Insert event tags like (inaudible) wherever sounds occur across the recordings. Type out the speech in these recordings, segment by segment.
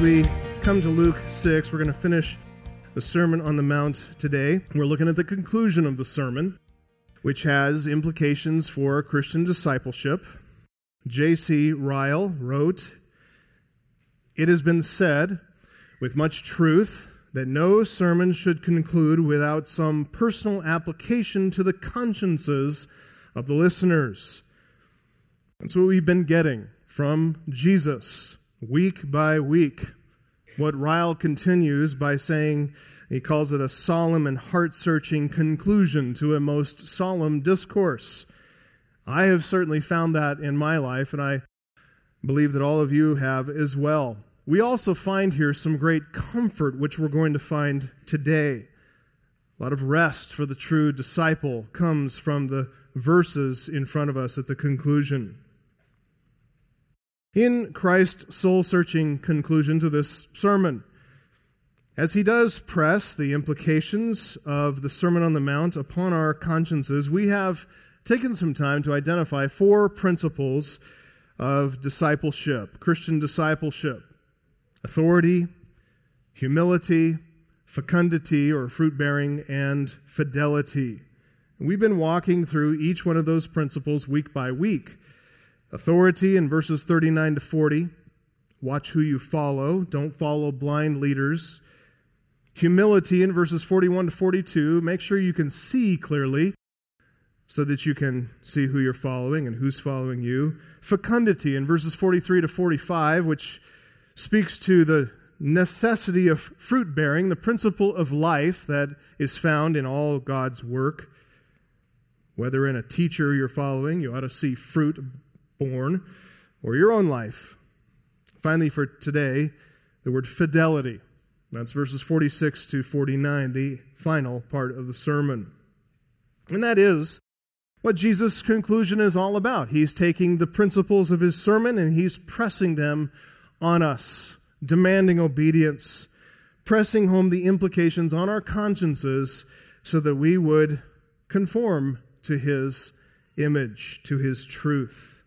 we come to Luke 6, we're going to finish the Sermon on the Mount today. We're looking at the conclusion of the sermon, which has implications for Christian discipleship. J.C. Ryle wrote It has been said with much truth that no sermon should conclude without some personal application to the consciences of the listeners. That's what we've been getting from Jesus week by week. What Ryle continues by saying, he calls it a solemn and heart searching conclusion to a most solemn discourse. I have certainly found that in my life, and I believe that all of you have as well. We also find here some great comfort, which we're going to find today. A lot of rest for the true disciple comes from the verses in front of us at the conclusion. In Christ's soul searching conclusion to this sermon, as he does press the implications of the Sermon on the Mount upon our consciences, we have taken some time to identify four principles of discipleship, Christian discipleship authority, humility, fecundity or fruit bearing, and fidelity. we've been walking through each one of those principles week by week. Authority in verses 39 to 40. Watch who you follow. Don't follow blind leaders. Humility in verses 41 to 42. Make sure you can see clearly so that you can see who you're following and who's following you. Fecundity in verses 43 to 45, which speaks to the necessity of fruit bearing, the principle of life that is found in all God's work. Whether in a teacher you're following, you ought to see fruit born, or your own life. Finally, for today, the word fidelity. That's verses 46 to 49, the final part of the sermon. And that is what Jesus' conclusion is all about. He's taking the principles of his sermon and he's pressing them on us, demanding obedience, pressing home the implications on our consciences so that we would conform to his image, to his truth.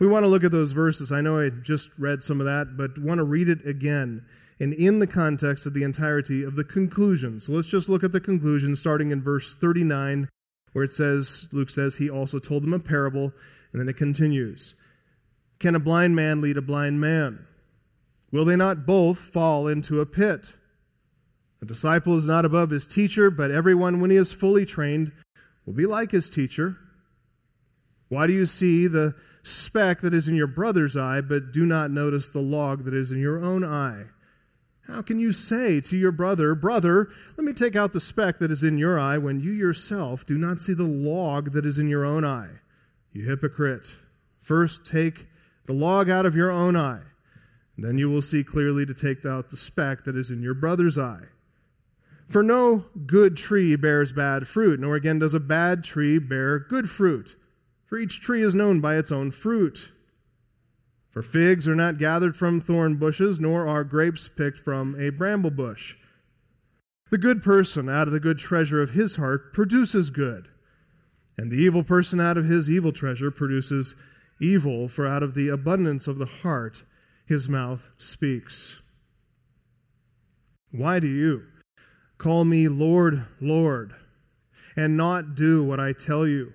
We want to look at those verses. I know I just read some of that, but want to read it again and in the context of the entirety of the conclusion. So let's just look at the conclusion starting in verse 39, where it says, Luke says, He also told them a parable, and then it continues. Can a blind man lead a blind man? Will they not both fall into a pit? A disciple is not above his teacher, but everyone, when he is fully trained, will be like his teacher. Why do you see the speck that is in your brother's eye, but do not notice the log that is in your own eye? How can you say to your brother, Brother, let me take out the speck that is in your eye, when you yourself do not see the log that is in your own eye? You hypocrite. First take the log out of your own eye, then you will see clearly to take out the speck that is in your brother's eye. For no good tree bears bad fruit, nor again does a bad tree bear good fruit. For each tree is known by its own fruit. For figs are not gathered from thorn bushes, nor are grapes picked from a bramble bush. The good person out of the good treasure of his heart produces good, and the evil person out of his evil treasure produces evil, for out of the abundance of the heart his mouth speaks. Why do you call me Lord, Lord, and not do what I tell you?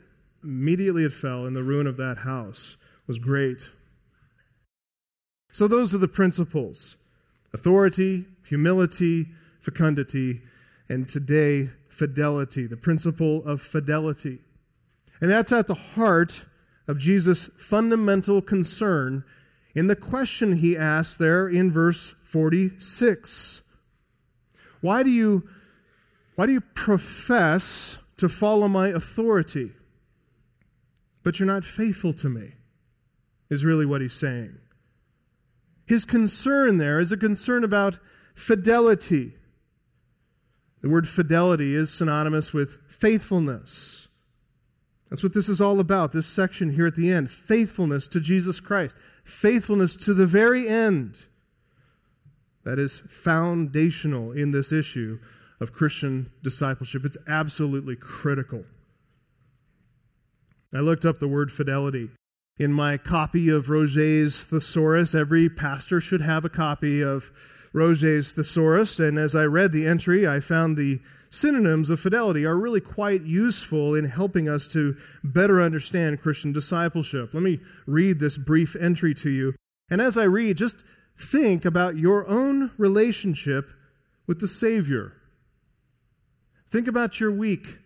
Immediately it fell, and the ruin of that house was great. So, those are the principles authority, humility, fecundity, and today, fidelity, the principle of fidelity. And that's at the heart of Jesus' fundamental concern in the question he asks there in verse 46. Why do you, why do you profess to follow my authority? But you're not faithful to me, is really what he's saying. His concern there is a concern about fidelity. The word fidelity is synonymous with faithfulness. That's what this is all about, this section here at the end faithfulness to Jesus Christ, faithfulness to the very end. That is foundational in this issue of Christian discipleship. It's absolutely critical. I looked up the word fidelity. In my copy of Roget's Thesaurus, every pastor should have a copy of Roget's Thesaurus, and as I read the entry, I found the synonyms of fidelity are really quite useful in helping us to better understand Christian discipleship. Let me read this brief entry to you. And as I read, just think about your own relationship with the Savior. Think about your week.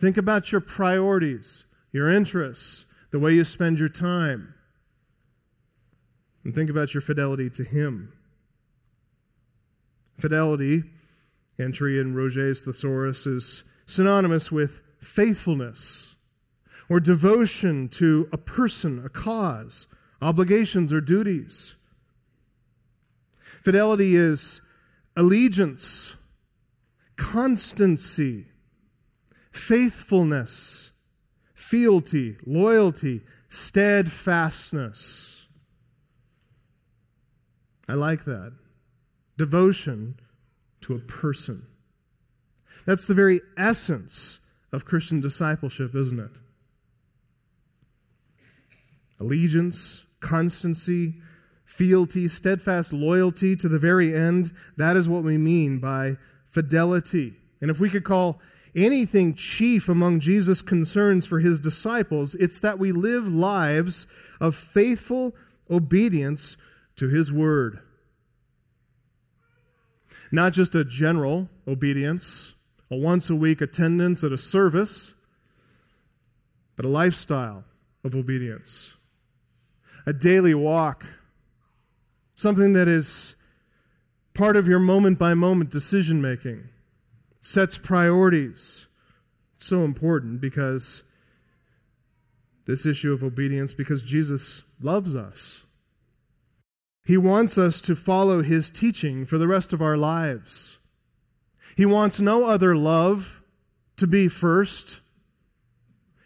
Think about your priorities, your interests, the way you spend your time. And think about your fidelity to Him. Fidelity, entry in Roget's Thesaurus, is synonymous with faithfulness or devotion to a person, a cause, obligations, or duties. Fidelity is allegiance, constancy, faithfulness, fealty, loyalty, steadfastness. I like that devotion to a person. That's the very essence of Christian discipleship, isn't it? Allegiance, constancy, fealty, steadfast loyalty to the very end. That is what we mean by fidelity. And if we could call anything chief among Jesus' concerns for his disciples, it's that we live lives of faithful obedience to his word. Not just a general obedience, a once a week attendance at a service, but a lifestyle of obedience. A daily walk, something that is part of your moment by moment decision making, sets priorities. It's so important because this issue of obedience, because Jesus loves us. He wants us to follow his teaching for the rest of our lives. He wants no other love to be first.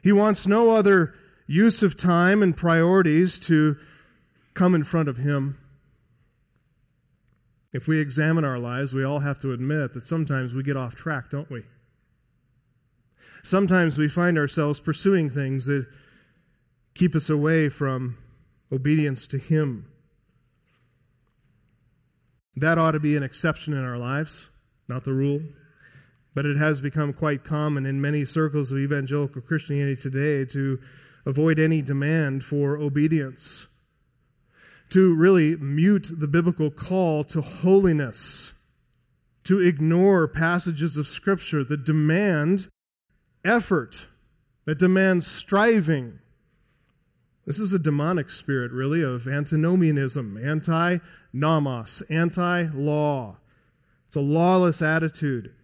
He wants no other use of time and priorities to come in front of him. If we examine our lives, we all have to admit that sometimes we get off track, don't we? Sometimes we find ourselves pursuing things that keep us away from obedience to Him. That ought to be an exception in our lives, not the rule. But it has become quite common in many circles of evangelical Christianity today to avoid any demand for obedience, to really mute the biblical call to holiness, to ignore passages of Scripture that demand effort, that demand striving, this is a demonic spirit, really, of antinomianism, anti nomos, anti law. It's a lawless attitude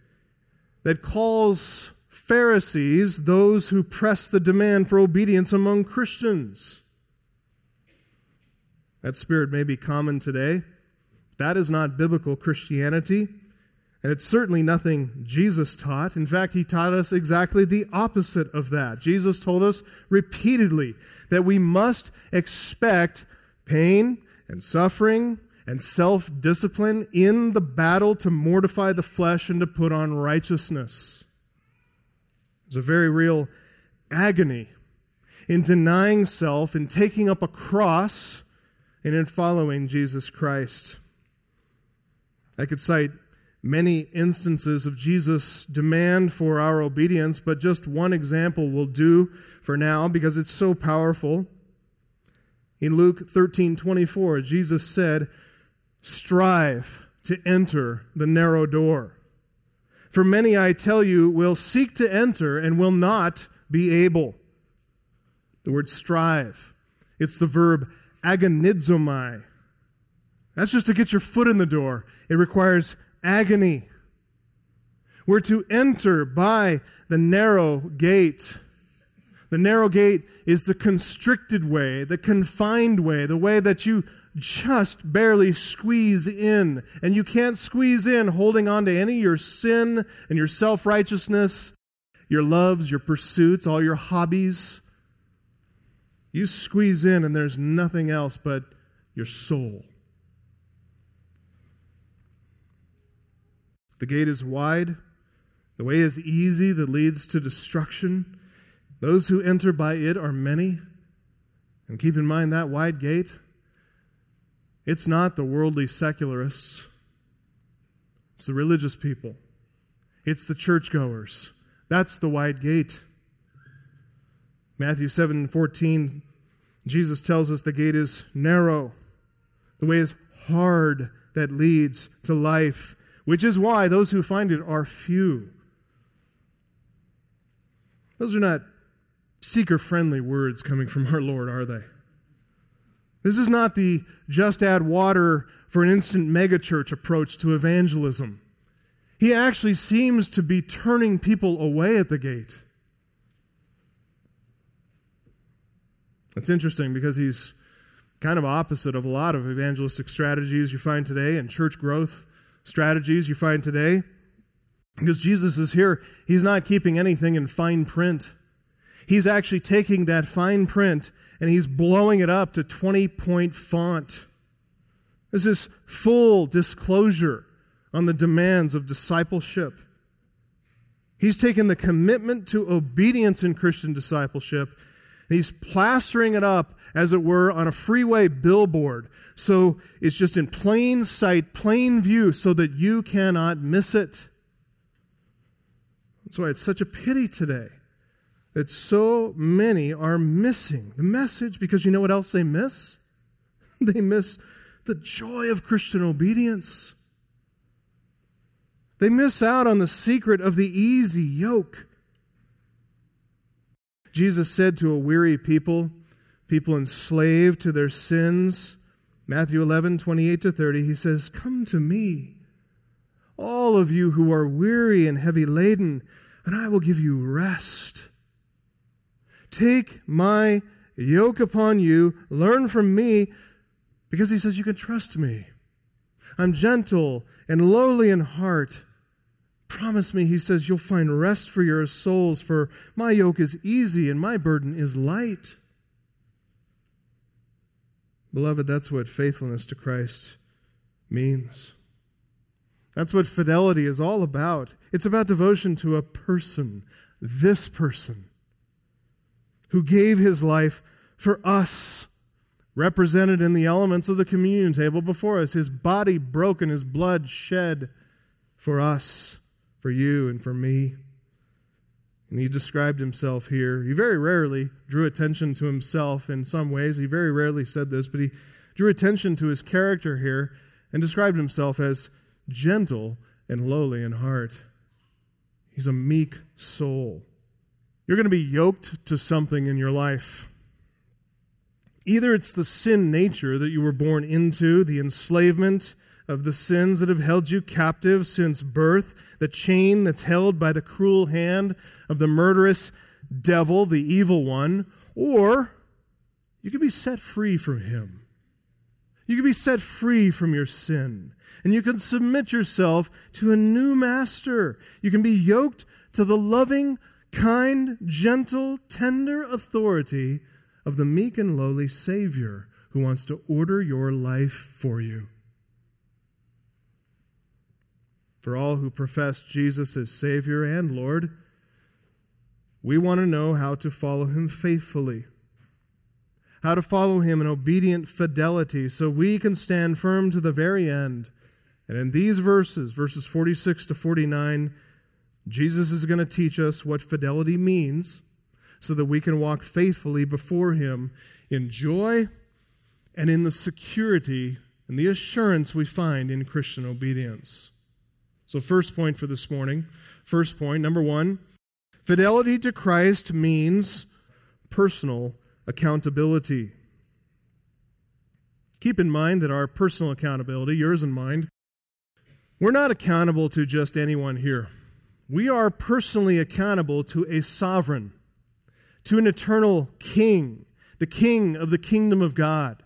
that calls Pharisees those who press the demand for obedience among Christians. That spirit may be common today. That is not biblical Christianity. And it's certainly nothing Jesus taught. In fact, he taught us exactly the opposite of that. Jesus told us repeatedly that we must expect pain and suffering and self discipline in the battle to mortify the flesh and to put on righteousness. There's a very real agony in denying self, in taking up a cross, and in following Jesus Christ. I could cite many instances of Jesus' demand for our obedience, but just one example will do for now because it's so powerful. In Luke 13 24, Jesus said, Strive to enter the narrow door. For many, I tell you, will seek to enter and will not be able. The word strive, it's the verb agonizomai. That's just to get your foot in the door. It requires agony. We're to enter by the narrow gate. The narrow gate is the constricted way, the confined way, the way that you just barely squeeze in. And you can't squeeze in holding on to any your sin and your self righteousness, your loves, your pursuits, all your hobbies. You squeeze in, and there's nothing else but your soul. The gate is wide, the way is easy that leads to destruction. Those who enter by it are many. And keep in mind that wide gate, it's not the worldly secularists, it's the religious people, it's the churchgoers. That's the wide gate. Matthew 7 14, Jesus tells us the gate is narrow, the way is hard that leads to life, which is why those who find it are few. Those are not seeker friendly words coming from our Lord, are they? This is not the just add water for an instant megachurch approach to evangelism. He actually seems to be turning people away at the gate. It's interesting because he's kind of opposite of a lot of evangelistic strategies you find today and church growth strategies you find today. Because Jesus is here, he's not keeping anything in fine print. He's actually taking that fine print and he's blowing it up to 20 point font. This is full disclosure on the demands of discipleship. He's taken the commitment to obedience in Christian discipleship he's plastering it up, as it were, on a freeway billboard. So it's just in plain sight, plain view, so that you cannot miss it. That's why it's such a pity today that so many are missing the message because you know what else they miss? (laughs) They miss the joy of Christian obedience. They miss out on the secret of the easy yoke. Jesus said to a weary people, people enslaved to their sins, Matthew 11, 28 to 30, he says, Come to me, all of you who are weary and heavy laden, and I will give you rest. Take my yoke upon you, learn from me, because he says you can trust me. I'm gentle and lowly in heart. Promise me, he says, you'll find rest for your souls, for my yoke is easy and my burden is light. Beloved, that's what faithfulness to Christ means. That's what fidelity is all about. It's about devotion to a person, this person who gave his life for us, represented in the elements of the communion table before us, his body broken, his blood shed for us, for you, and for me. And he described himself here. He very rarely drew attention to himself in some ways. He very rarely said this, but he drew attention to his character here and described himself as gentle and lowly in heart. He's a meek soul. You're going to be yoked to something in your life. Either it's the sin nature that you were born into, the enslavement of the sins that have held you captive since birth, the chain that's held by the cruel hand of the murderous devil, the evil one, or you can be set free from him. You can be set free from your sin. And you can submit yourself to a new master. You can be yoked to the loving, kind, gentle, tender authority of the meek and lowly Savior who wants to order your life for you. For all who profess Jesus as Savior and Lord, we want to know how to follow Him faithfully, how to follow Him in obedient fidelity so we can stand firm to the very end. And in these verses, verses 46 to 49, Jesus is going to teach us what fidelity means so that we can walk faithfully before Him in joy and in the security and the assurance we find in Christian obedience. So, first point for this morning, first point, number one, fidelity to Christ means personal accountability. Keep in mind that our personal accountability, yours and mine, we're not accountable to just anyone here we are personally accountable to a sovereign, to an eternal king, the king of the kingdom of God.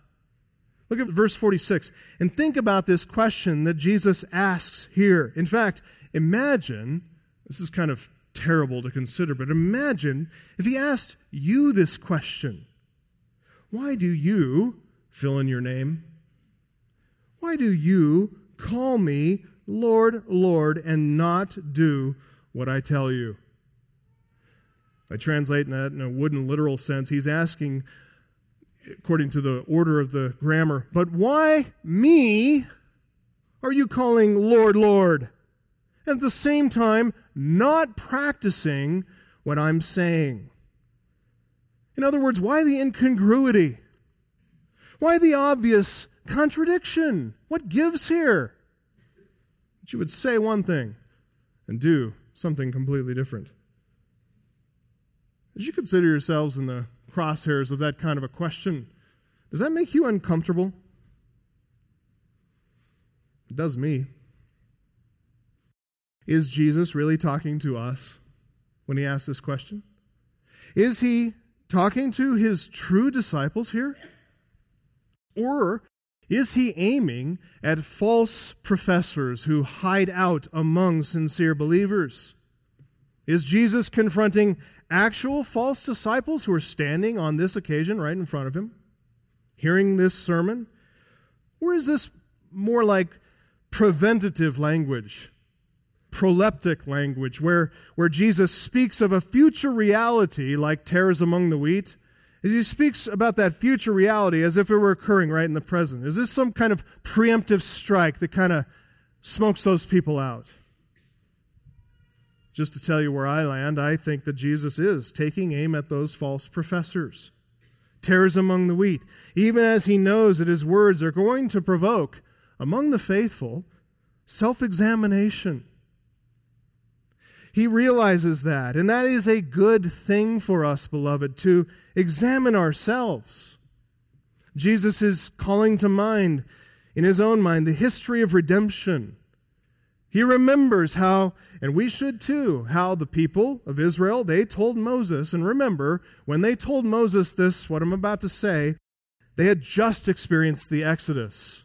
Look at verse 46 and think about this question that Jesus asks here. In fact, imagine, this is kind of terrible to consider, but imagine if he asked you this question Why do you fill in your name? Why do you call me Lord, Lord, and not do what I tell you? I translate that in a wooden literal sense. He's asking, according to the order of the grammar, but why me are you calling Lord, Lord? And at the same time, not practicing what I'm saying. In other words, why the incongruity? Why the obvious contradiction? What gives here? That you would say one thing and do something completely different. As you consider yourselves in the crosshairs of that kind of a question, does that make you uncomfortable? It does me. Is Jesus really talking to us when he asks this question? Is he talking to his true disciples here? Or is he aiming at false professors who hide out among sincere believers? Is Jesus confronting actual false disciples who are standing on this occasion right in front of him, hearing this sermon? Or is this more like preventative language, proleptic language, where, where Jesus speaks of a future reality like tares among the wheat? As he speaks about that future reality as if it were occurring right in the present. Is this some kind of preemptive strike that kind of smokes those people out? Just to tell you where I land, I think that Jesus is taking aim at those false professors, tares among the wheat, even as he knows that his words are going to provoke among the faithful self examination. He realizes that, and that is a good thing for us, beloved, to examine ourselves. Jesus is calling to mind, in his own mind, the history of redemption he remembers how, and we should too, how the people of Israel, they told Moses, and remember, when they told Moses this, what I'm about to say, they had just experienced the Exodus,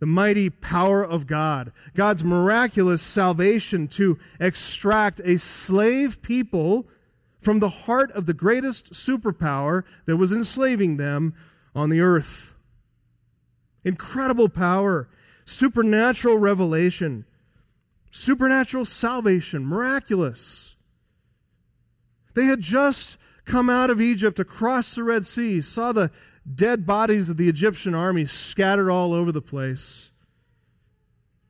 the mighty power of God, God's miraculous salvation to extract a slave people from the heart of the greatest superpower that was enslaving them on the earth. Incredible power, supernatural revelation supernatural salvation, miraculous. They had just come out of Egypt across the Red Sea, saw the dead bodies of the Egyptian army scattered all over the place,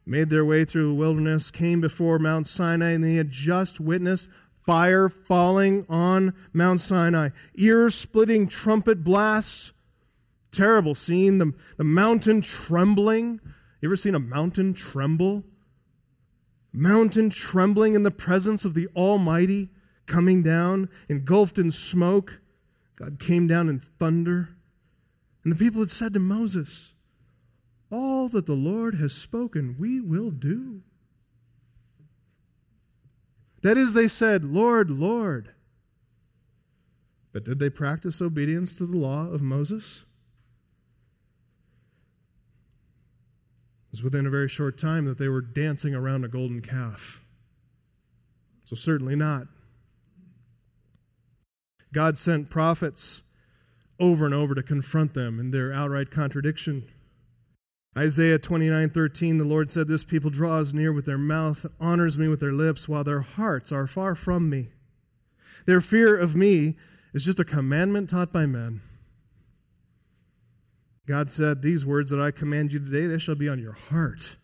made their way through the wilderness, came before Mount Sinai, and they had just witnessed fire falling on Mount Sinai, ear splitting trumpet blasts. Terrible scene, the, the mountain trembling. You ever seen a mountain tremble? Mountain trembling in the presence of the Almighty, coming down, engulfed in smoke. God came down in thunder. And the people had said to Moses, All that the Lord has spoken, we will do. That is, they said, Lord, Lord. But did they practice obedience to the law of Moses? Was within a very short time that they were dancing around a golden calf. So, certainly not. God sent prophets over and over to confront them in their outright contradiction. Isaiah 29:13 the Lord said this people draws near with their mouth honors me with their lips while their hearts are far from me. Their fear of me is just a commandment taught by men. God said, These words that I command you today, they shall be on your heart.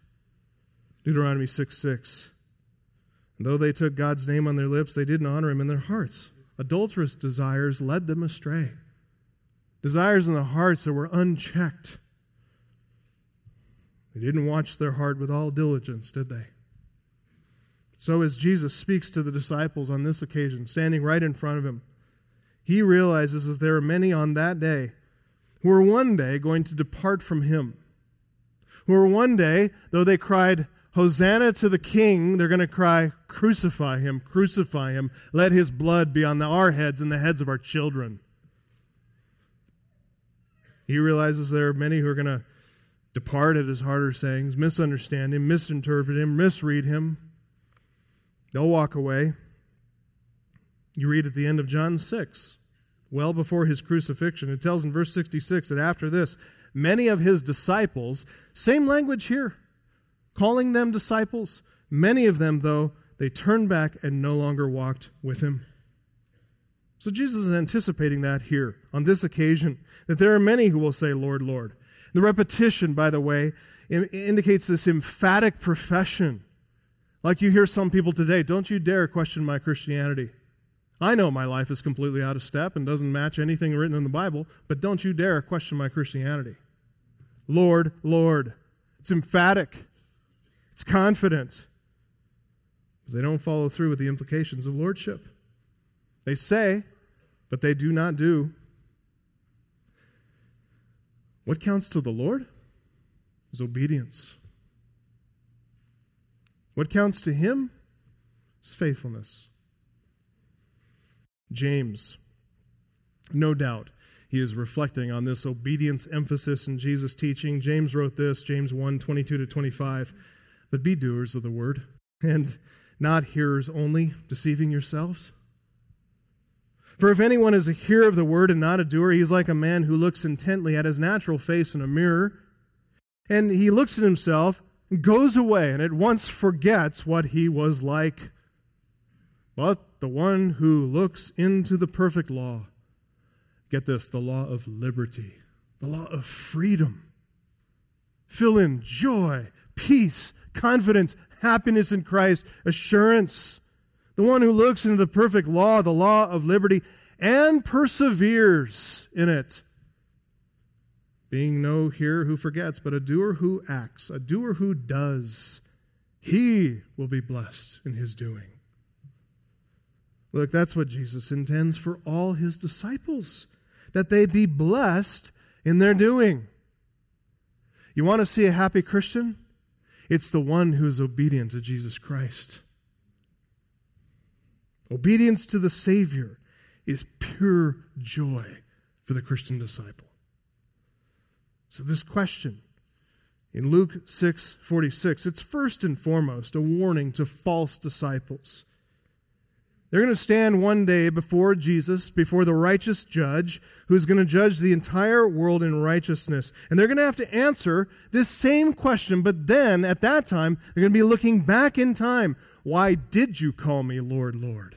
Deuteronomy 6 6. And though they took God's name on their lips, they didn't honor him in their hearts. Adulterous desires led them astray. Desires in the hearts that were unchecked. They didn't watch their heart with all diligence, did they? So, as Jesus speaks to the disciples on this occasion, standing right in front of him, he realizes that there are many on that day who are one day going to depart from him. Who are one day, though they cried, Hosanna to the King, they're going to cry, Crucify him, crucify him. Let his blood be on our heads and the heads of our children. He realizes there are many who are going to depart at his harder sayings, misunderstand him, misinterpret him, misread him. They'll walk away. You read at the end of John 6, well before his crucifixion, it tells in verse 66 that after this, many of his disciples, same language here, calling them disciples, many of them, though, they turned back and no longer walked with him. So Jesus is anticipating that here on this occasion, that there are many who will say, Lord, Lord. The repetition, by the way, indicates this emphatic profession. Like you hear some people today, don't you dare question my Christianity. I know my life is completely out of step and doesn't match anything written in the Bible, but don't you dare question my Christianity. Lord, Lord. It's emphatic, it's confident. They don't follow through with the implications of lordship. They say, but they do not do. What counts to the Lord is obedience. What counts to Him is faithfulness. James, no doubt, he is reflecting on this obedience emphasis in Jesus' teaching. James wrote this, James 1 22 to 25. But be doers of the word, and not hearers only, deceiving yourselves. For if anyone is a hearer of the word and not a doer, he is like a man who looks intently at his natural face in a mirror. And he looks at himself, goes away, and at once forgets what he was like. But the one who looks into the perfect law, get this, the law of liberty, the law of freedom, fill in joy, peace, confidence, happiness in Christ, assurance the one who looks into the perfect law, the law of liberty, and perseveres in it. Being no hearer who forgets, but a doer who acts, a doer who does, he will be blessed in his doing. Look, that's what Jesus intends for all his disciples, that they be blessed in their doing. You want to see a happy Christian? It's the one who is obedient to Jesus Christ. Obedience to the Savior is pure joy for the Christian disciple. So, this question in Luke 6 46, it's first and foremost a warning to false disciples. They're going to stand one day before Jesus, before the righteous judge, who's going to judge the entire world in righteousness. And they're going to have to answer this same question, but then at that time, they're going to be looking back in time. Why did you call me Lord, Lord?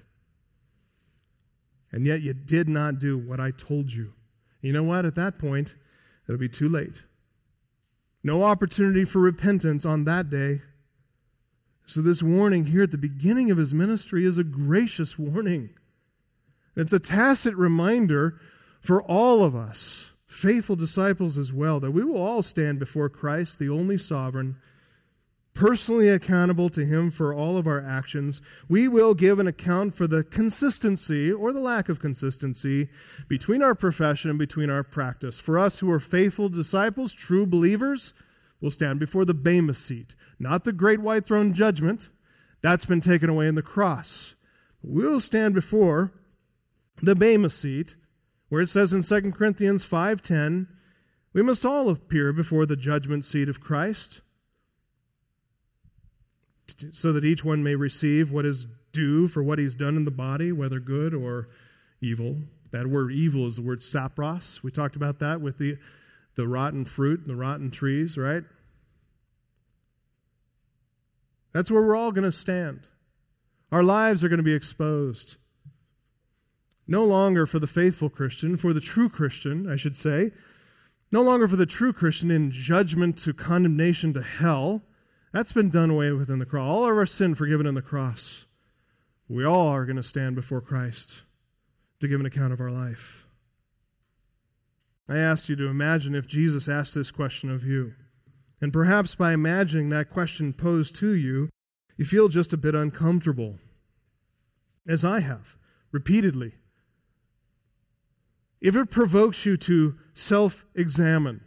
and yet you did not do what I told you. You know what? At that point, it'll be too late. No opportunity for repentance on that day. So, this warning here at the beginning of his ministry is a gracious warning. It's a tacit reminder for all of us, faithful disciples as well, that we will all stand before Christ, the only sovereign, personally accountable to Him for all of our actions, we will give an account for the consistency or the lack of consistency between our profession and between our practice. For us who are faithful disciples, true believers, will stand before the Bema seat, not the great white throne judgment. That's been taken away in the cross. We'll stand before the Bema seat, where it says in 2 Corinthians 5:10, we must all appear before the judgment seat of Christ so that each one may receive what is due for what he's done in the body, whether good or evil. That word evil is the word sapros. We talked about that with the, the rotten fruit and the rotten trees, right? That's where we're all going to stand. Our lives are going to be exposed. No longer for the faithful Christian, for the true Christian, I should say. No longer for the true Christian in judgment to condemnation to hell that's been done away with in the cross. All of our sin forgiven in the cross. We all are going to stand before Christ to give an account of our life. I asked you to imagine if Jesus asked this question of you. And perhaps by imagining that question posed to you, you feel just a bit uncomfortable, as I have, repeatedly. If it provokes you to self examine,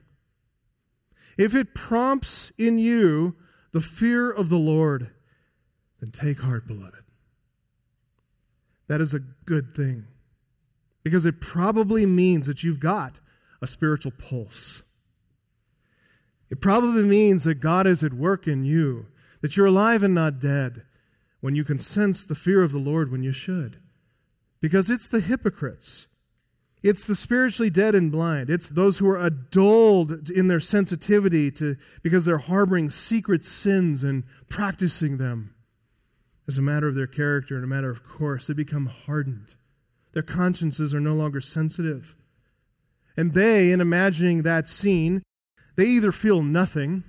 if it prompts in you the fear of the Lord, then take heart, beloved. That is a good thing because it probably means that you've got a spiritual pulse. It probably means that God is at work in you, that you're alive and not dead, when you can sense the fear of the Lord when you should. Because it's the hypocrites. It's the spiritually dead and blind. It's those who are dulled in their sensitivity to because they're harboring secret sins and practicing them as a matter of their character and a matter of course. They become hardened. Their consciences are no longer sensitive. And they, in imagining that scene, they either feel nothing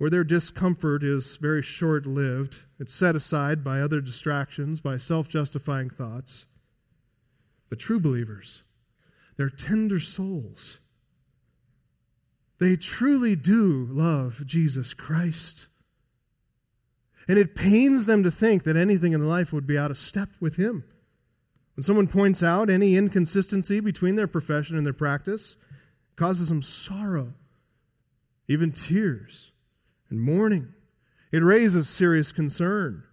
or their discomfort is very short lived, it's set aside by other distractions, by self justifying thoughts. But true believers, they're tender souls. They truly do love Jesus Christ. And it pains them to think that anything in life would be out of step with Him. When someone points out any inconsistency between their profession and their practice, causes them sorrow, even tears and mourning. It raises serious concern.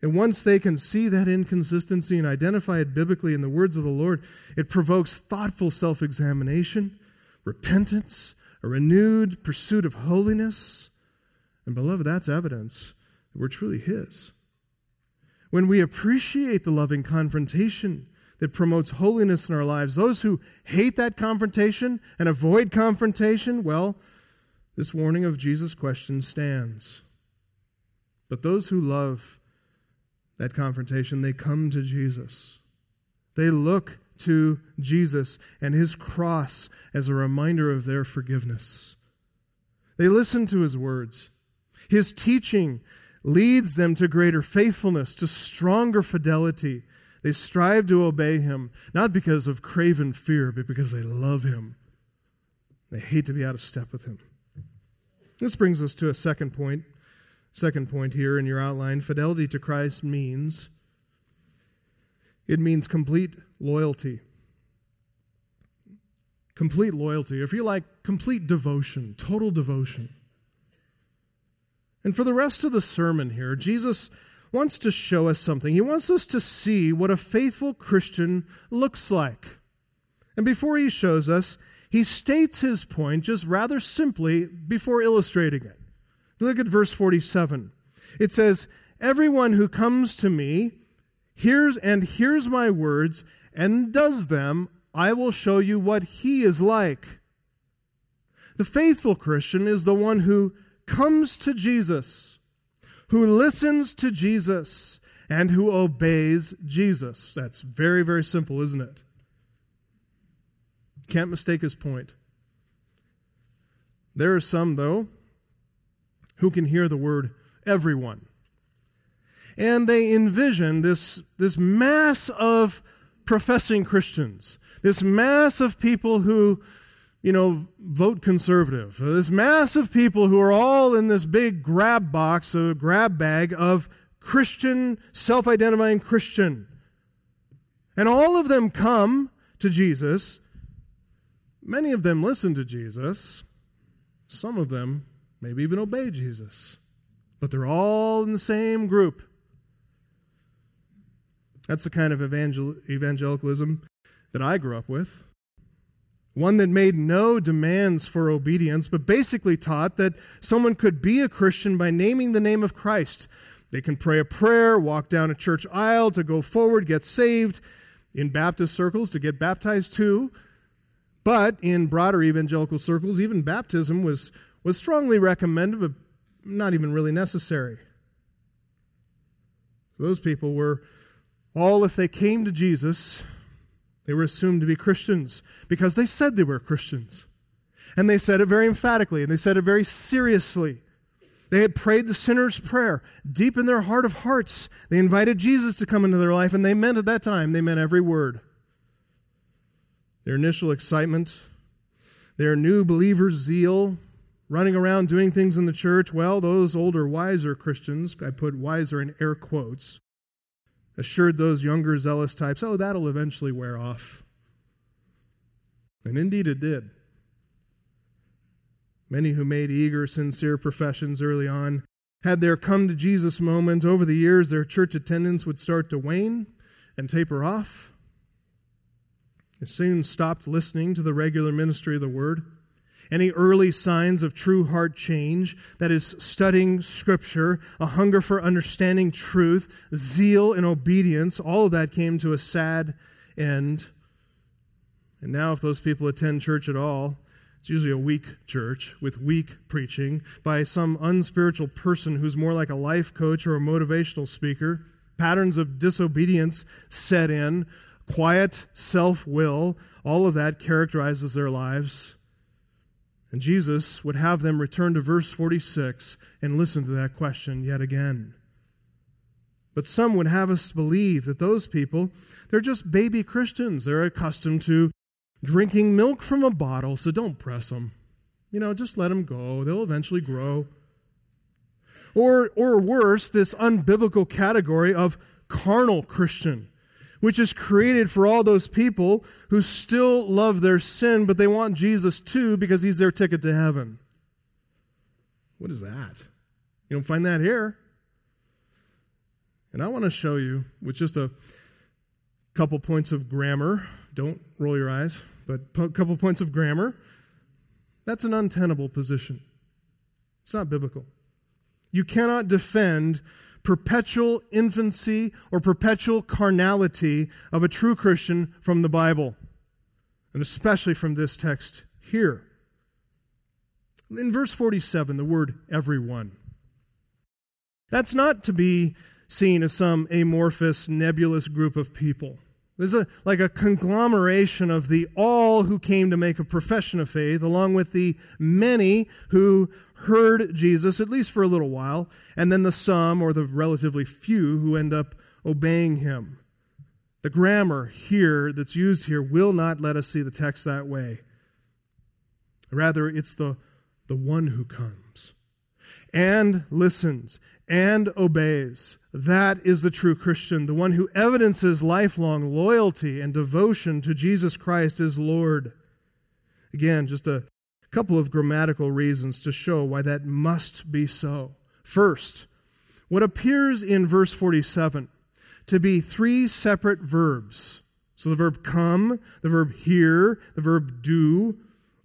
And once they can see that inconsistency and identify it biblically in the words of the Lord, it provokes thoughtful self examination, repentance, a renewed pursuit of holiness. And, beloved, that's evidence that we're truly His. When we appreciate the loving confrontation that promotes holiness in our lives, those who hate that confrontation and avoid confrontation, well, this warning of Jesus' question stands. But those who love that confrontation, they come to Jesus. They look to Jesus and his cross as a reminder of their forgiveness. They listen to his words. His teaching leads them to greater faithfulness, to stronger fidelity. They strive to obey him, not because of craven fear, but because they love him. They hate to be out of step with him. This brings us to a second point. Second point here in your outline fidelity to Christ means it means complete loyalty. Complete loyalty, if you like, complete devotion, total devotion. And for the rest of the sermon here, Jesus wants to show us something. He wants us to see what a faithful Christian looks like. And before he shows us, he states his point just rather simply before illustrating it. Look at verse 47. It says, Everyone who comes to me hears and hears my words and does them, I will show you what he is like. The faithful Christian is the one who comes to Jesus, who listens to Jesus, and who obeys Jesus. That's very, very simple, isn't it? Can't mistake his point. There are some, though, who can hear the word everyone. And they envision this, this mass of professing Christians, this mass of people who, you know, vote conservative, uh, this mass of people who are all in this big grab box, a grab bag of Christian, self identifying Christian. And all of them come to Jesus Many of them listen to Jesus. Some of them maybe even obey Jesus. But they're all in the same group. That's the kind of evangel- evangelicalism that I grew up with. One that made no demands for obedience, but basically taught that someone could be a Christian by naming the name of Christ. They can pray a prayer, walk down a church aisle to go forward, get saved, in Baptist circles to get baptized too, but in broader evangelical circles, even baptism was, was strongly recommended, but not even really necessary. Those people were all, if they came to Jesus, they were assumed to be Christians because they said they were Christians. And they said it very emphatically, and they said it very seriously. They had prayed the sinner's prayer deep in their heart of hearts. They invited Jesus to come into their life, and they meant at that time, they meant every word their initial excitement, their new believer's zeal, running around doing things in the church, well, those older, wiser Christians, I put wiser in air quotes, assured those younger, zealous types, oh, that'll eventually wear off. And indeed it did. Many who made eager, sincere professions early on had their come to Jesus moment. Over the years, their church attendance would start to wane and taper off. They soon stopped listening to the regular ministry of the word. Any early signs of true heart change, that is, studying Scripture, a hunger for understanding truth, zeal and obedience, all of that came to a sad end. And now, if those people attend church at all, it's usually a weak church with weak preaching by some unspiritual person who's more like a life coach or a motivational speaker. Patterns of disobedience set in, quiet self will, all of that characterizes their lives. And Jesus would have them return to verse 46 and listen to that question yet again. But some would have us believe that those people, they're just baby Christians. They're accustomed to drinking milk from a bottle, so don't press them. You know, just let them go. They'll eventually grow. Or, or worse, this unbiblical category of carnal Christian, which is created for all those people who still love their sin, but they want Jesus too because he's their ticket to heaven. What is that? You don't find that here. And I want to show you with just a couple points of grammar don't roll your eyes, but a couple points of grammar. That's an untenable position. It's not biblical. You cannot defend perpetual infancy or perpetual carnality of a true Christian from the Bible, and especially from this text here. In verse 47, the word everyone. That's not to be seen as some amorphous, nebulous group of people. There's a, like a conglomeration of the all who came to make a profession of faith, along with the many who heard Jesus, at least for a little while, and then the some or the relatively few who end up obeying him. The grammar here that's used here will not let us see the text that way. Rather, it's the, the one who comes and listens and obeys. That is the true Christian, the one who evidences lifelong loyalty and devotion to Jesus Christ as Lord. Again, just a couple of grammatical reasons to show why that must be so. First, what appears in verse 47 to be three separate verbs. So the verb come, the verb hear, the verb do,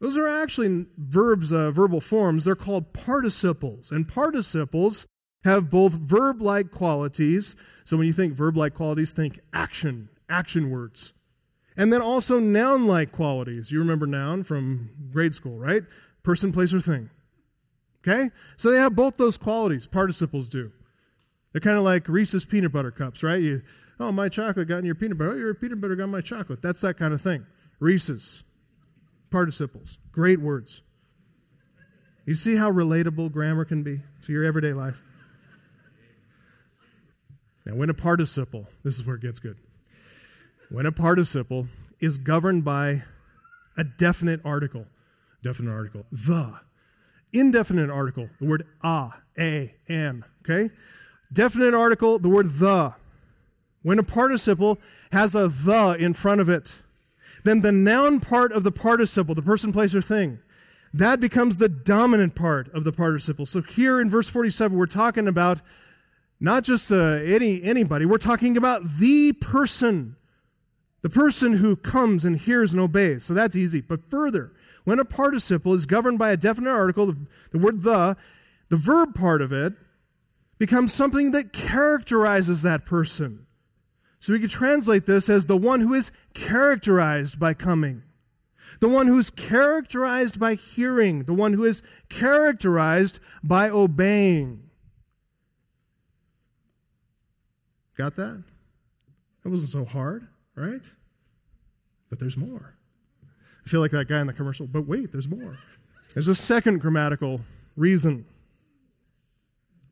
those are actually verbs, uh, verbal forms. They're called participles. And participles have both verb like qualities. So when you think verb like qualities, think action, action words. And then also noun like qualities. You remember noun from grade school, right? Person, place, or thing. Okay? So they have both those qualities. Participles do. They're kind of like Reese's peanut butter cups, right? You, oh, my chocolate got in your peanut butter. Oh, your peanut butter got in my chocolate. That's that kind of thing. Reese's participles. Great words. You see how relatable grammar can be to your everyday life? Now, when a participle, this is where it gets good. When a participle is governed by a definite article, definite article, the, indefinite article, the word a, a, an, okay? Definite article, the word the. When a participle has a the in front of it, then the noun part of the participle, the person, place, or thing, that becomes the dominant part of the participle. So here in verse 47, we're talking about not just uh, any anybody, we're talking about the person, the person who comes and hears and obeys. So that's easy. But further, when a participle is governed by a definite article, the, the word the, the verb part of it becomes something that characterizes that person. So we could translate this as the one who is characterized by coming, the one who's characterized by hearing, the one who is characterized by obeying. Got that? That wasn't so hard, right? But there's more. I feel like that guy in the commercial, but wait, there's more. There's a second grammatical reason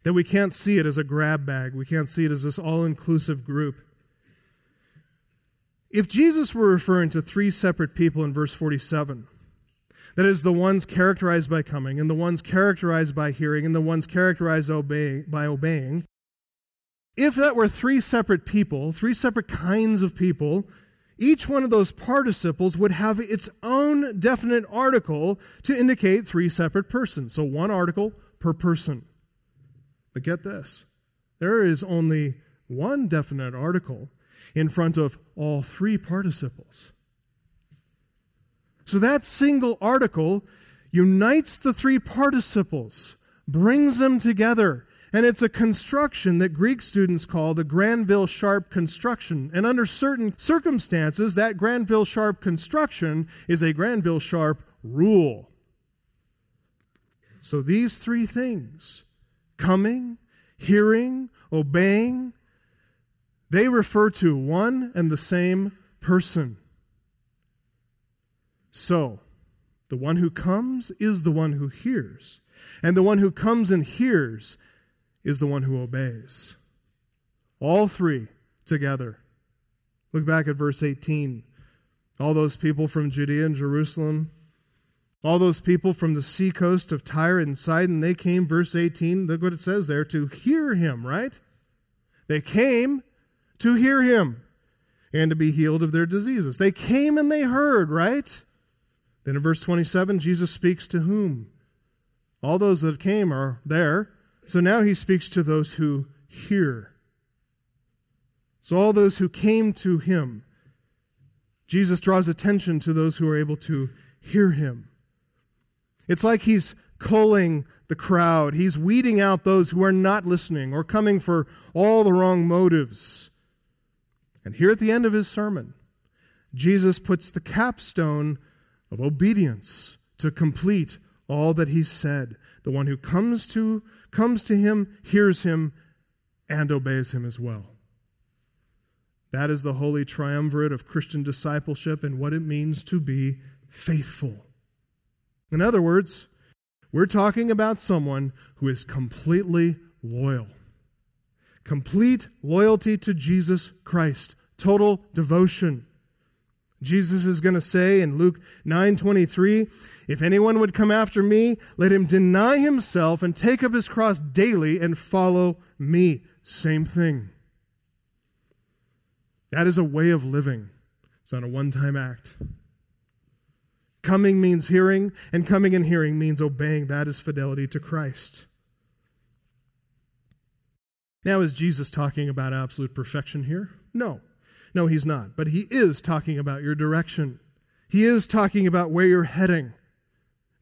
that we can't see it as a grab bag. We can't see it as this all inclusive group. If Jesus were referring to three separate people in verse 47, that is, the ones characterized by coming, and the ones characterized by hearing, and the ones characterized by obeying, if that were three separate people, three separate kinds of people, each one of those participles would have its own definite article to indicate three separate persons. So one article per person. But get this there is only one definite article in front of all three participles. So that single article unites the three participles, brings them together, and it's a construction that Greek students call the Granville Sharp construction. And under certain circumstances, that Granville Sharp construction is a Granville Sharp rule. So these three things coming, hearing, obeying they refer to one and the same person. So, the one who comes is the one who hears, and the one who comes and hears is the one who obeys. All three together. Look back at verse 18. All those people from Judea and Jerusalem, all those people from the seacoast of Tyre and Sidon, they came, verse 18, look what it says there, to hear him, right? They came to hear him and to be healed of their diseases. They came and they heard, right? Then in verse 27, Jesus speaks to whom? All those that came are there. So now he speaks to those who hear. So all those who came to him, Jesus draws attention to those who are able to hear him. It's like he's culling the crowd. He's weeding out those who are not listening or coming for all the wrong motives. And here at the end of his sermon, Jesus puts the capstone of obedience to complete all that he said. The one who comes to comes to him, hears him, and obeys him as well. That is the holy triumvirate of Christian discipleship and what it means to be faithful. In other words, we're talking about someone who is completely loyal. Complete loyalty to Jesus Christ, total devotion. Jesus is going to say in Luke 9:23, "If anyone would come after me, let him deny himself and take up his cross daily and follow me." Same thing. That is a way of living. It's not a one-time act. Coming means hearing, and coming and hearing means obeying. That is fidelity to Christ. Now, is Jesus talking about absolute perfection here? No. No, he's not. But he is talking about your direction. He is talking about where you're heading.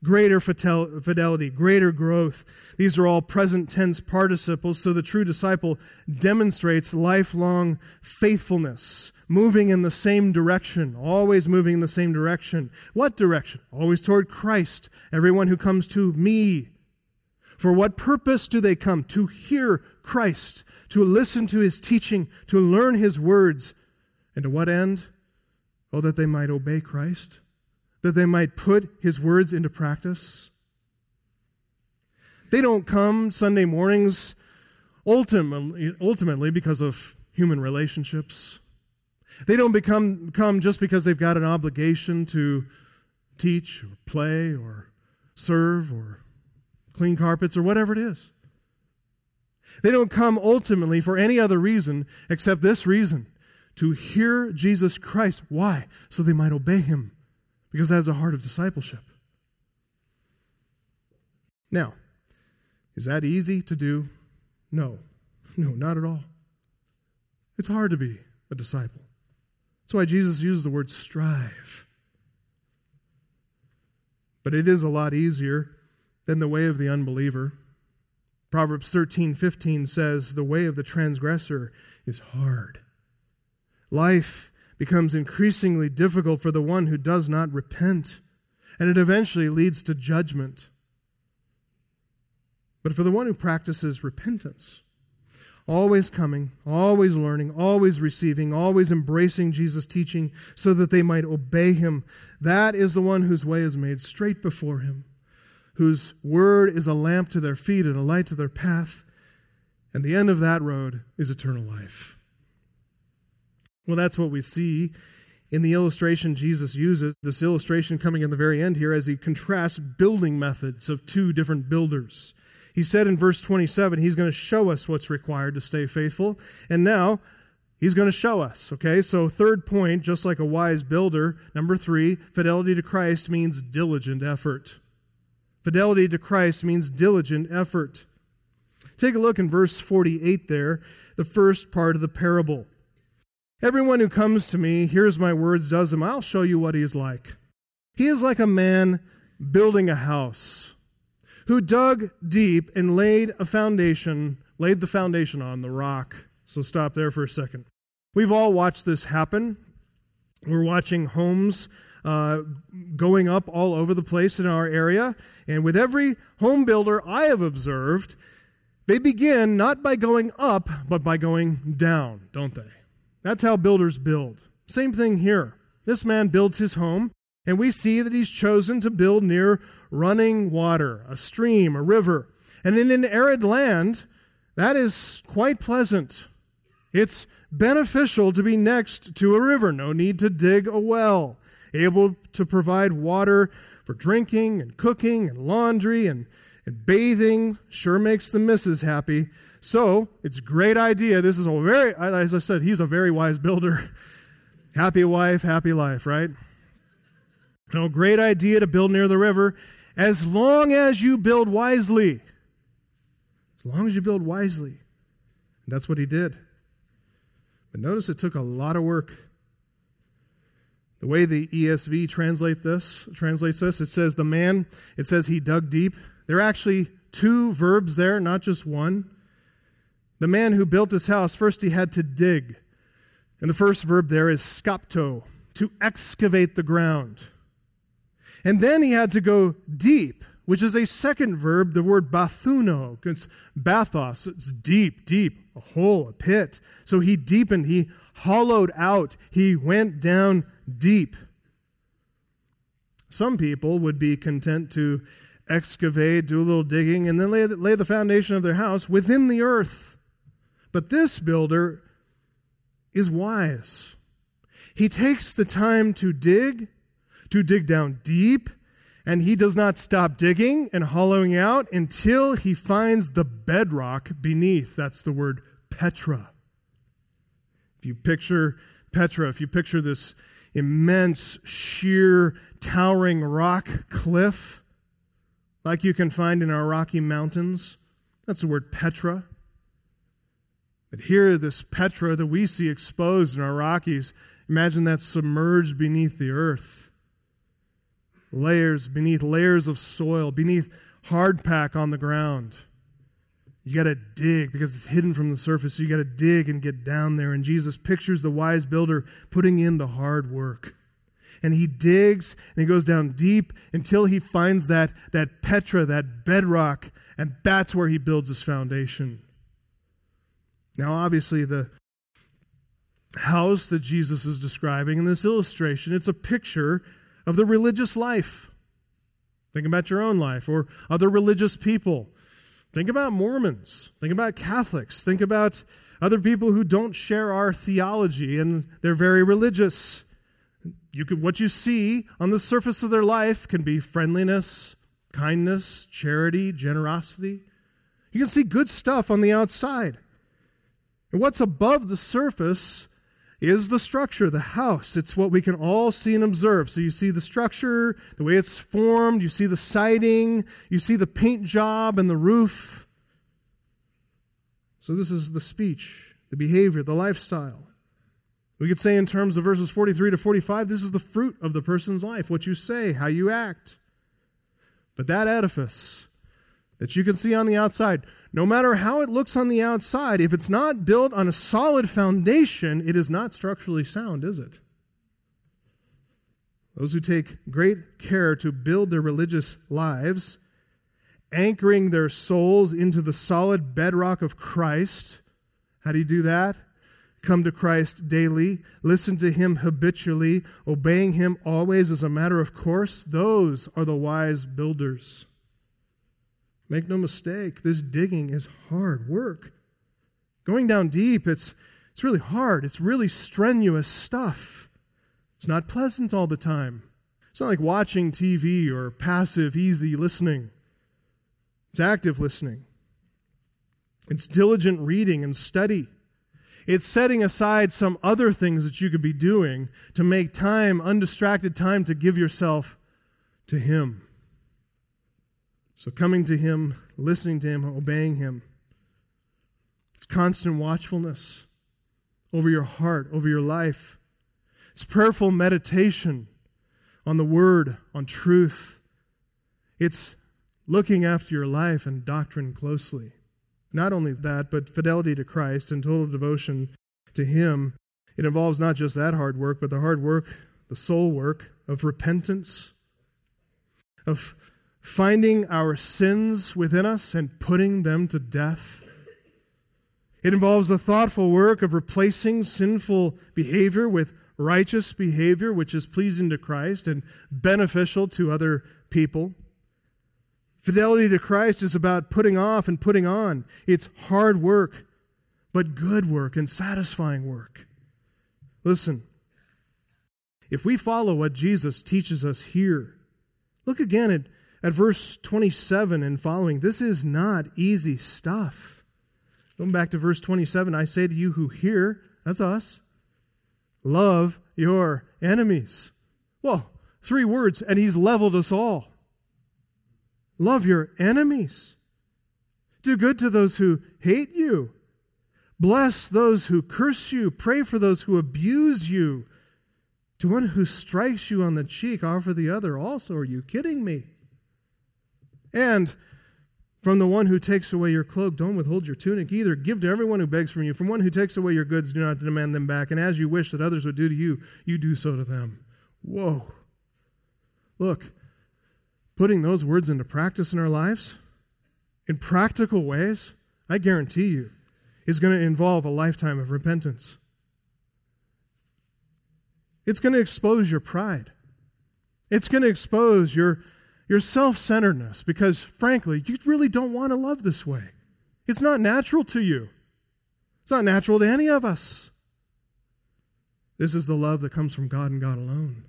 Greater fidelity, greater growth. These are all present tense participles, so the true disciple demonstrates lifelong faithfulness, moving in the same direction, always moving in the same direction. What direction? Always toward Christ. Everyone who comes to me. For what purpose do they come? To hear Christ, to listen to his teaching, to learn his words. And to what end? Oh, that they might obey Christ, that they might put his words into practice. They don't come Sunday mornings ultimately, ultimately because of human relationships. They don't become, come just because they've got an obligation to teach or play or serve or clean carpets or whatever it is. They don't come ultimately for any other reason except this reason to hear Jesus Christ. Why? So they might obey him, because that is a heart of discipleship. Now, is that easy to do? No. No, not at all. It's hard to be a disciple. That's why Jesus uses the word strive. But it is a lot easier than the way of the unbeliever. Proverbs 13, 15 says, The way of the transgressor is hard. Life becomes increasingly difficult for the one who does not repent, and it eventually leads to judgment. But for the one who practices repentance, always coming, always learning, always receiving, always embracing Jesus' teaching so that they might obey him, that is the one whose way is made straight before him whose word is a lamp to their feet and a light to their path. And the end of that road is eternal life. Well, that's what we see in the illustration Jesus uses. This illustration coming in the very end here as he contrasts building methods of two different builders. He said in verse 27, he's going to show us what's required to stay faithful. And now, He's going to show us, okay? So, third point, just like a wise builder, number three, fidelity to Christ means diligent effort. Fidelity to Christ means diligent effort. Take a look in verse 48 there, the first part of the parable. Everyone who comes to me, hears my words, does them, I'll show you what he is like. He is like a man building a house who dug deep and laid a foundation, laid the foundation on the rock. So stop there for a second. We've all watched this happen. We're watching homes uh, going up all over the place in our area. And with every home builder I have observed, they begin not by going up, but by going down, don't they? That's how builders build. Same thing here. This man builds his home, and we see that he's chosen to build near running water, a stream, a river. And in an arid land, that is quite pleasant. It's beneficial to be next to a river, no need to dig a well, able to provide water for drinking and cooking and laundry and, and bathing. Sure makes the missus happy. So it's a great idea. This is a very, as I said, he's a very wise builder. (laughs) happy wife, happy life, right? No, great idea to build near the river as long as you build wisely. As long as you build wisely. And that's what he did. But notice it took a lot of work. The way the ESV translate this, translates this, it says the man, it says he dug deep. There are actually two verbs there, not just one. The man who built this house, first he had to dig. And the first verb there is skapto, to excavate the ground. And then he had to go deep, which is a second verb, the word bathuno. It's bathos, it's deep, deep, a hole, a pit. So he deepened, he hollowed out, he went down deep. Some people would be content to excavate, do a little digging, and then lay, lay the foundation of their house within the earth. But this builder is wise. He takes the time to dig to dig down deep, and he does not stop digging and hollowing out until he finds the bedrock beneath. That's the word Petra. If you picture Petra, if you picture this immense, sheer, towering rock cliff, like you can find in our Rocky Mountains, that's the word Petra. But here, this Petra that we see exposed in our Rockies, imagine that submerged beneath the earth layers beneath layers of soil, beneath hardpack on the ground. You got to dig because it's hidden from the surface. So you got to dig and get down there. And Jesus pictures the wise builder putting in the hard work. And he digs and he goes down deep until he finds that, that Petra, that bedrock, and that's where he builds his foundation. Now, obviously, the house that Jesus is describing in this illustration, it's a picture of the religious life. Think about your own life or other religious people. Think about Mormons. Think about Catholics. Think about other people who don't share our theology and they're very religious. You could, what you see on the surface of their life can be friendliness, kindness, charity, generosity. You can see good stuff on the outside. And what's above the surface is the structure, the house. It's what we can all see and observe. So you see the structure, the way it's formed, you see the siding, you see the paint job and the roof. So this is the speech, the behavior, the lifestyle. We could say in terms of verses 43 to 45, this is the fruit of the person's life, what you say, how you act. But that edifice that you can see on the outside, no matter how it looks on the outside, if it's not built on a solid foundation, it is not structurally sound, is it? Those who take great care to build their religious lives, anchoring their souls into the solid bedrock of Christ. How do you do that? Come to Christ daily, listen to Him habitually, obeying Him always as a matter of course. Those are the wise builders. Make no mistake, this digging is hard work. Going down deep, it's, it's really hard. It's really strenuous stuff. It's not pleasant all the time. It's not like watching TV or passive, easy listening. It's active listening. It's diligent reading and study. It's setting aside some other things that you could be doing to make time, undistracted time, to give yourself to Him. So, coming to Him, listening to Him, obeying Him. It's constant watchfulness over your heart, over your life. It's prayerful meditation on the Word, on truth. It's looking after your life and doctrine closely. Not only that, but fidelity to Christ and total devotion to Him. It involves not just that hard work, but the hard work, the soul work of repentance, of finding our sins within us and putting them to death. It involves the thoughtful work of replacing sinful behavior with righteous behavior, which is pleasing to Christ and beneficial to other people. Fidelity to Christ is about putting off and putting on. It's hard work, but good work and satisfying work. Listen, if we follow what Jesus teaches us here, look again at, at verse 27 and following. This is not easy stuff. Going back to verse 27, I say to you who hear, that's us, love your enemies. Well, three words, and he's leveled us all. Love your enemies. Do good to those who hate you. Bless those who curse you. Pray for those who abuse you. To one who strikes you on the cheek, offer the other also. Are you kidding me? And from the one who takes away your cloak, don't withhold your tunic either. Give to everyone who begs from you. From one who takes away your goods, do not demand them back. And as you wish that others would do to you, you do so to them. Whoa. Look, putting those words into practice in our lives, in practical ways, I guarantee you, is going to involve a lifetime of repentance. It's going to expose your pride. It's going to expose your, your self centeredness because, frankly, you really don't want to love this way. It's not natural to you, it's not natural to any of us. This is the love that comes from God and God alone.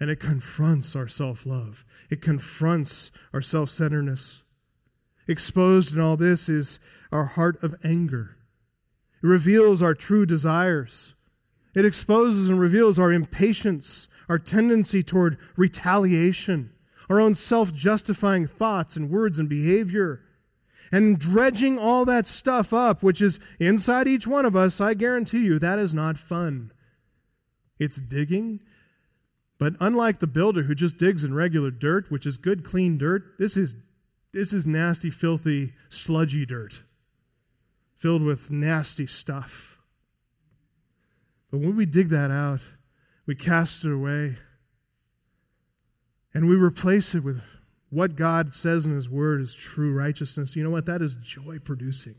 And it confronts our self love, it confronts our self centeredness. Exposed in all this is our heart of anger. It reveals our true desires. It exposes and reveals our impatience, our tendency toward retaliation, our own self justifying thoughts and words and behavior. And dredging all that stuff up, which is inside each one of us, I guarantee you that is not fun. It's digging but unlike the builder who just digs in regular dirt, which is good, clean dirt, this is, this is nasty, filthy, sludgy dirt filled with nasty stuff. But when we dig that out, we cast it away and we replace it with what God says in His Word is true righteousness. You know what? That is joy producing.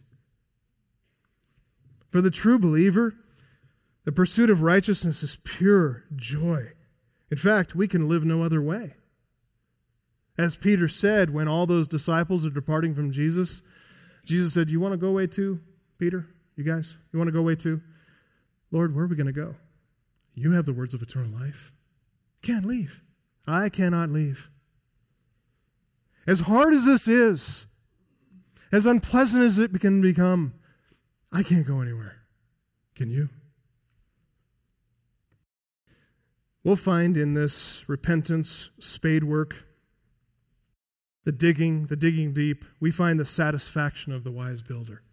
For the true believer, the pursuit of righteousness is pure joy. In fact, we can live no other way. As Peter said when all those disciples are departing from Jesus, Jesus said, You want to go away too, Peter? You guys? You want to go away too? Lord, where are we going to go? You have the words of eternal life. You Can't leave. I cannot leave. As hard as this is, as unpleasant as it can become, I can't go anywhere. Can you? We'll find in this repentance, spade work, the digging, the digging deep, we find the satisfaction of the wise builder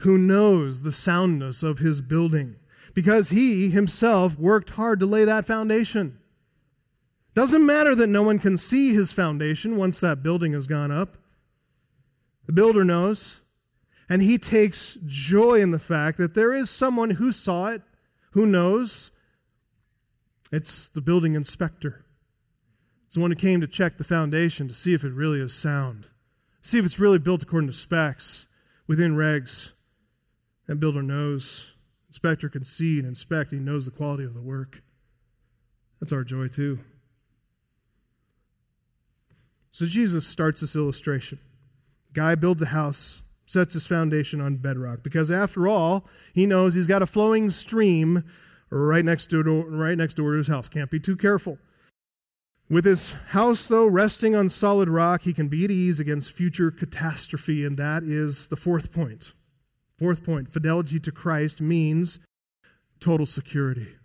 who knows the soundness of his building because he himself worked hard to lay that foundation. Doesn't matter that no one can see his foundation once that building has gone up. The builder knows, and he takes joy in the fact that there is someone who saw it, who knows, it's the building inspector. It's the one who came to check the foundation to see if it really is sound, see if it's really built according to specs, within regs. That builder knows. Inspector can see and inspect. He knows the quality of the work. That's our joy, too. So Jesus starts this illustration. Guy builds a house, sets his foundation on bedrock, because after all, he knows he's got a flowing stream right next door, right next door to his house. Can't be too careful. With his house, though, resting on solid rock, he can be at ease against future catastrophe, and that is the fourth point. Fourth point fidelity to Christ means total security.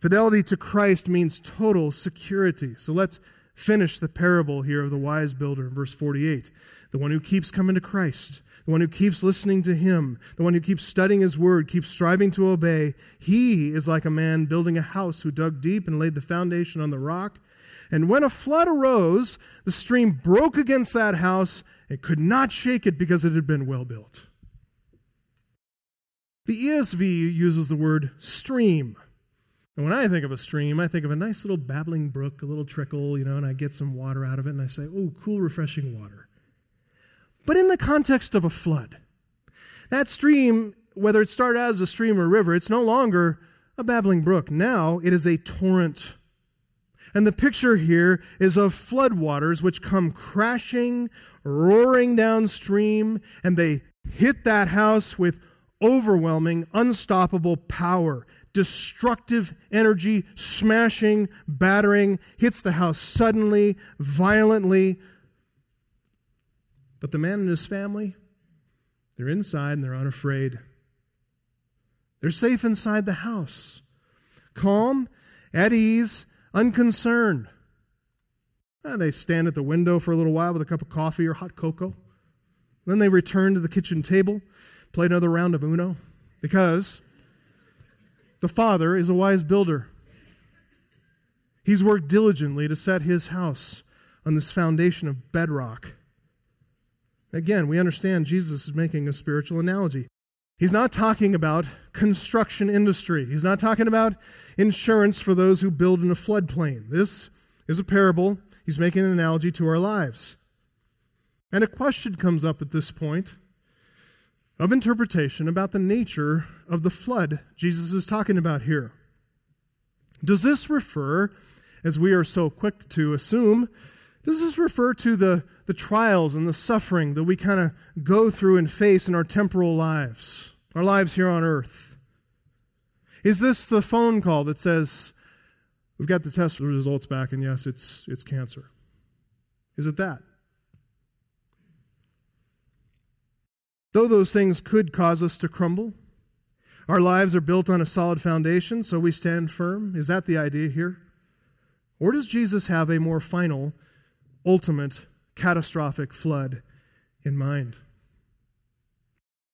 Fidelity to Christ means total security. So let's finish the parable here of the wise builder in verse 48. The one who keeps coming to Christ, the one who keeps listening to him, the one who keeps studying his word, keeps striving to obey, he is like a man building a house who dug deep and laid the foundation on the rock. And when a flood arose, the stream broke against that house and could not shake it because it had been well built. The ESV uses the word stream. And when I think of a stream, I think of a nice little babbling brook, a little trickle, you know, and I get some water out of it and I say, oh, cool, refreshing water. But in the context of a flood, that stream, whether it started out as a stream or river, it's no longer a babbling brook. Now it is a torrent. And the picture here is of floodwaters which come crashing, roaring downstream, and they hit that house with overwhelming, unstoppable power destructive energy, smashing, battering, hits the house suddenly, violently. But the man and his family, they're inside and they're unafraid. They're safe inside the house, calm, at ease, unconcerned. And they stand at the window for a little while with a cup of coffee or hot cocoa. Then they return to the kitchen table, play another round of Uno, because the Father is a wise builder. He's worked diligently to set his house on this foundation of bedrock. Again, we understand Jesus is making a spiritual analogy. He's not talking about construction industry. He's not talking about insurance for those who build in a floodplain. This is a parable. He's making an analogy to our lives. And a question comes up at this point of interpretation about the nature of the flood Jesus is talking about here. Does this refer, as we are so quick to assume, does this refer to the, the trials and the suffering that we kind of go through and face in our temporal lives, our lives here on earth? Is this the phone call that says, we've got the test results back and yes, it's, it's cancer? Is it that? Though those things could cause us to crumble, our lives are built on a solid foundation, so we stand firm. Is that the idea here? Or does Jesus have a more final, ultimate, catastrophic flood in mind?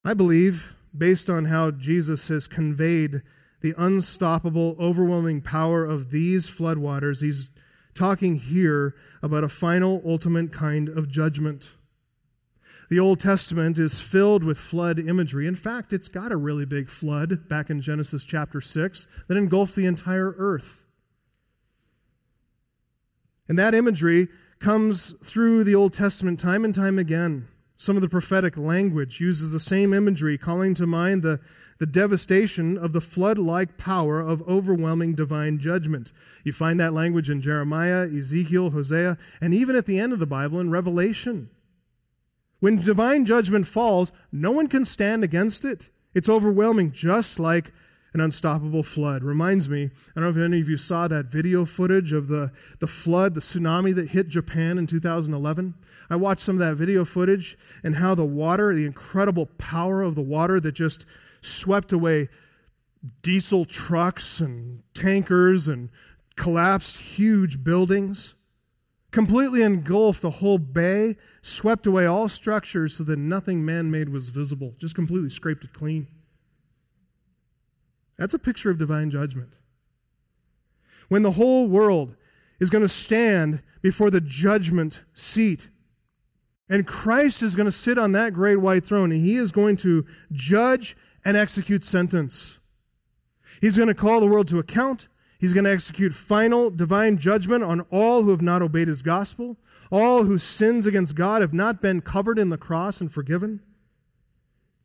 I believe, based on how Jesus has conveyed the unstoppable, overwhelming power of these floodwaters, he's talking here about a final, ultimate kind of judgment. The Old Testament is filled with flood imagery. In fact, it's got a really big flood back in Genesis chapter 6 that engulfed the entire earth. And that imagery comes through the Old Testament time and time again. Some of the prophetic language uses the same imagery, calling to mind the, the devastation of the flood like power of overwhelming divine judgment. You find that language in Jeremiah, Ezekiel, Hosea, and even at the end of the Bible in Revelation. When divine judgment falls, no one can stand against it. It's overwhelming, just like an unstoppable flood. Reminds me, I don't know if any of you saw that video footage of the, the flood, the tsunami that hit Japan in 2011. I watched some of that video footage and how the water, the incredible power of the water that just swept away diesel trucks and tankers and collapsed huge buildings completely engulfed the whole bay, swept away all structures so that nothing man made was visible, just completely scraped it clean. That's a picture of divine judgment. When the whole world is going to stand before the judgment seat, and Christ is going to sit on that great white throne, and he is going to judge and execute sentence. He's going to call the world to account. He's going to execute final divine judgment on all who have not obeyed his gospel, all whose sins against God have not been covered in the cross and forgiven.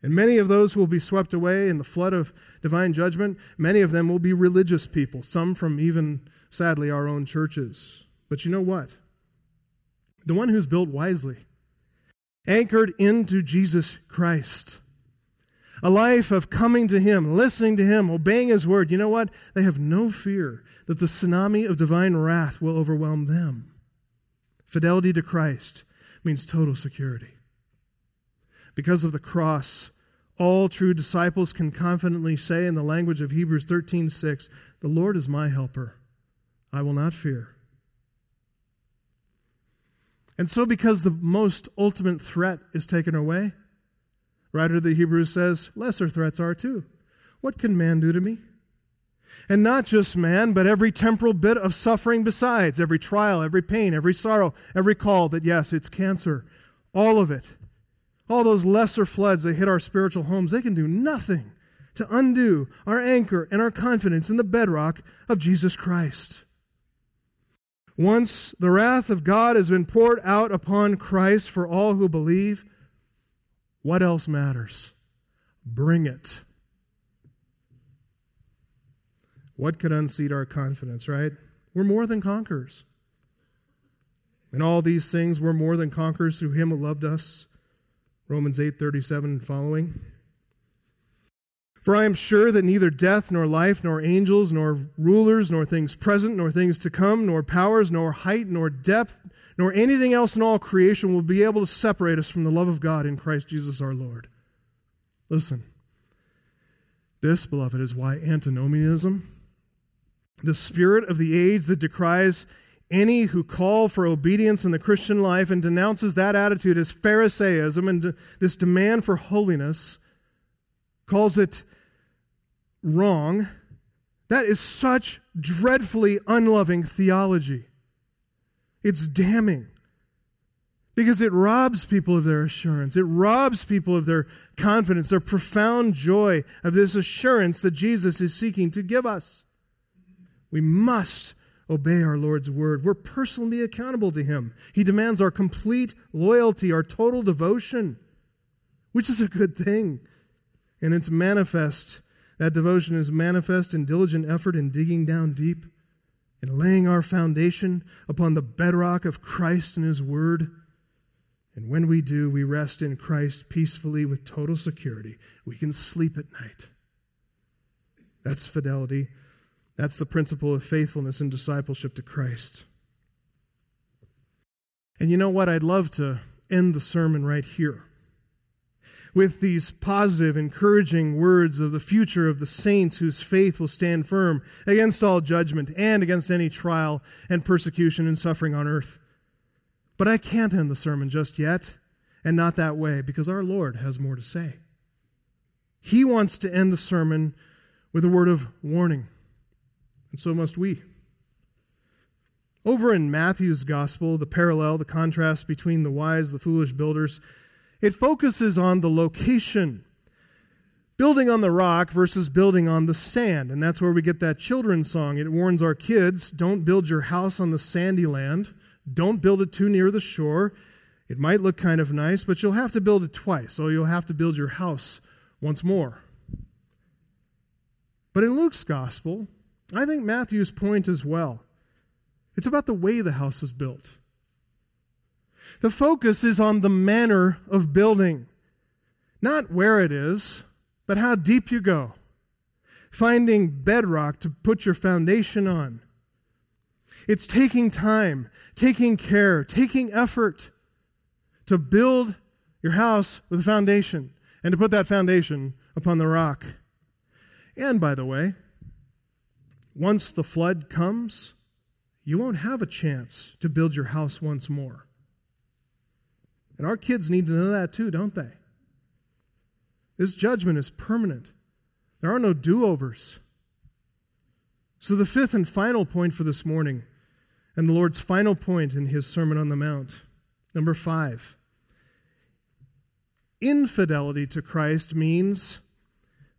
And many of those who will be swept away in the flood of divine judgment, many of them will be religious people, some from even, sadly, our own churches. But you know what? The one who's built wisely, anchored into Jesus Christ, a life of coming to Him, listening to Him, obeying His word, you know what? They have no fear that the tsunami of divine wrath will overwhelm them. Fidelity to Christ means total security. Because of the cross, all true disciples can confidently say in the language of Hebrews 13:6, "The Lord is my helper. I will not fear." And so, because the most ultimate threat is taken away, writer of the Hebrews says, lesser threats are too. What can man do to me? And not just man, but every temporal bit of suffering besides, every trial, every pain, every sorrow, every call that, yes, it's cancer, all of it. All those lesser floods that hit our spiritual homes, they can do nothing to undo our anchor and our confidence in the bedrock of Jesus Christ. Once the wrath of God has been poured out upon Christ for all who believe, what else matters? Bring it. What could unseat our confidence, right? We're more than conquerors. In all these things, we're more than conquerors through him who loved us. Romans 8 37 and following. For I am sure that neither death, nor life, nor angels, nor rulers, nor things present, nor things to come, nor powers, nor height, nor depth, nor anything else in all creation will be able to separate us from the love of God in Christ Jesus our Lord. Listen, this, beloved, is why antinomianism, the spirit of the age that decries any who call for obedience in the Christian life and denounces that attitude as Pharisaism and this demand for holiness, calls it wrong. That is such dreadfully unloving theology. It's damning because it robs people of their assurance. It robs people of their confidence, their profound joy of this assurance that Jesus is seeking to give us. We must obey our Lord's word. We're personally accountable to Him. He demands our complete loyalty, our total devotion, which is a good thing. And it's manifest. That devotion is manifest in diligent effort in digging down deep and laying our foundation upon the bedrock of Christ and His Word. And when we do, we rest in Christ peacefully with total security. We can sleep at night. That's fidelity. That's the principle of faithfulness and discipleship to Christ. And you know what? I'd love to end the sermon right here with these positive, encouraging words of the future of the saints whose faith will stand firm against all judgment and against any trial and persecution and suffering on earth. But I can't end the sermon just yet, and not that way, because our Lord has more to say. He wants to end the sermon with a word of warning and so must we. Over in Matthew's gospel, the parallel, the contrast between the wise, the foolish builders, it focuses on the location. Building on the rock versus building on the sand. And that's where we get that children's song. It warns our kids don't build your house on the sandy land. Don't build it too near the shore. It might look kind of nice, but you'll have to build it twice. So you'll have to build your house once more. But in Luke's gospel, I think Matthew's point as well. It's about the way the house is built. The focus is on the manner of building, not where it is, but how deep you go, finding bedrock to put your foundation on. It's taking time, taking care, taking effort to build your house with a foundation and to put that foundation upon the rock. And by the way, once the flood comes, you won't have a chance to build your house once more. And our kids need to know that too, don't they? This judgment is permanent. There are no do overs. So, the fifth and final point for this morning, and the Lord's final point in his Sermon on the Mount, number five infidelity to Christ means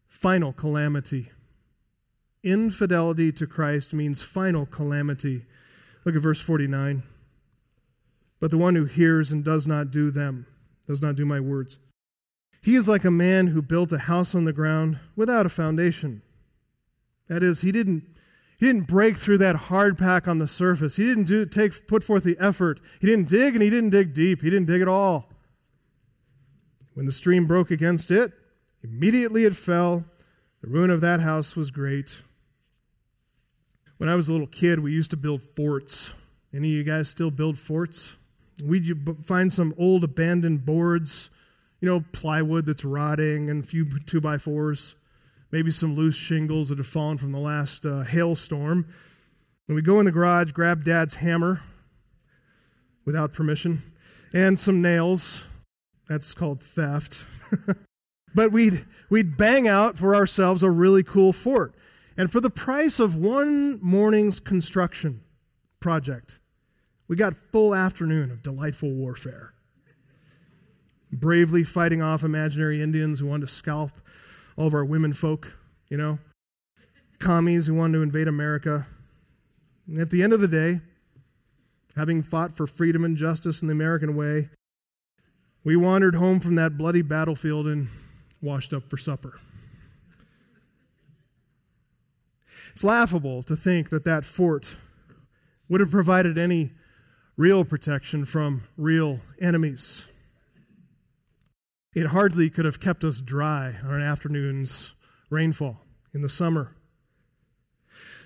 final calamity. Infidelity to Christ means final calamity. Look at verse 49. But the one who hears and does not do them, does not do my words, he is like a man who built a house on the ground without a foundation. That is, he didn't, he didn't break through that hard pack on the surface. He didn't do, take, put forth the effort. He didn't dig and he didn't dig deep. He didn't dig at all. When the stream broke against it, immediately it fell. The ruin of that house was great. When I was a little kid, we used to build forts. Any of you guys still build forts? We'd find some old abandoned boards, you know, plywood that's rotting and a few two by fours, maybe some loose shingles that have fallen from the last uh, hailstorm. And we go in the garage, grab dad's hammer. without permission, and some nails. That's called theft. (laughs) but we'd, we'd bang out for ourselves a really cool fort. And for the price of one morning's construction project, we got full afternoon of delightful warfare. Bravely fighting off imaginary Indians who wanted to scalp all of our women folk, you know, commies who wanted to invade America. And at the end of the day, having fought for freedom and justice in the American way, we wandered home from that bloody battlefield and washed up for supper. It's laughable to think that that fort would have provided any real protection from real enemies. It hardly could have kept us dry on an afternoon's rainfall in the summer.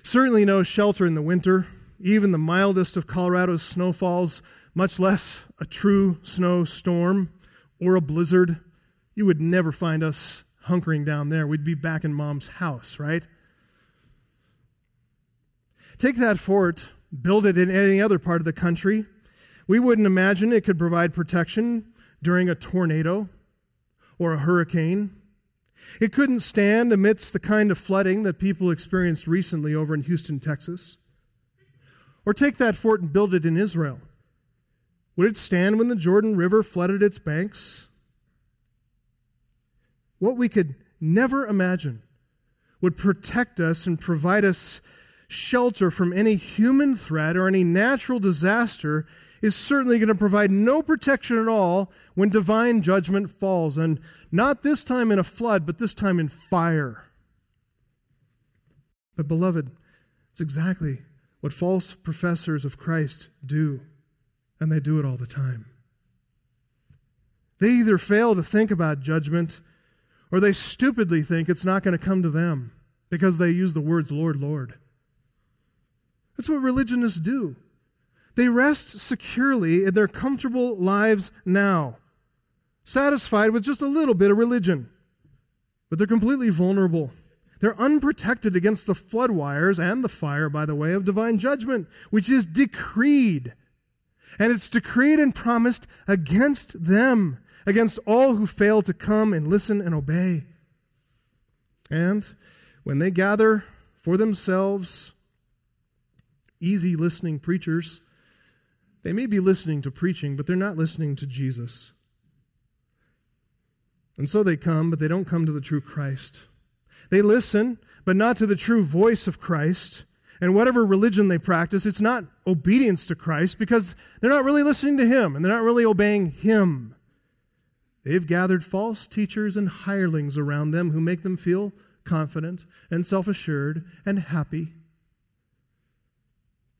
Certainly no shelter in the winter, even the mildest of Colorado's snowfalls, much less a true snowstorm or a blizzard. You would never find us hunkering down there. We'd be back in mom's house, right? Take that fort build it in any other part of the country. We wouldn't imagine it could provide protection during a tornado or a hurricane. It couldn't stand amidst the kind of flooding that people experienced recently over in Houston, Texas. Or take that fort and build it in Israel. Would it stand when the Jordan River flooded its banks? What we could never imagine would protect us and provide us shelter from any human threat or any natural disaster is certainly going to provide no protection at all when divine judgment falls. And not this time in a flood, but this time in fire. But, beloved, it's exactly what false professors of Christ do, and they do it all the time. They either fail to think about judgment or they stupidly think it's not going to come to them because they use the words Lord, Lord. That's what religionists do. They rest securely in their comfortable lives now, satisfied with just a little bit of religion. But they're completely vulnerable. They're unprotected against the flood wires and the fire, by the way, of divine judgment, which is decreed. And it's decreed and promised against them, against all who fail to come and listen and obey. And when they gather for themselves easy listening preachers. They may be listening to preaching, but they're not listening to Jesus. And so they come, but they don't come to the true Christ. They listen, but not to the true voice of Christ. And whatever religion they practice, it's not obedience to Christ because they're not really listening to Him and they're not really obeying Him. They've gathered false teachers and hirelings around them who make them feel confident and self assured and happy.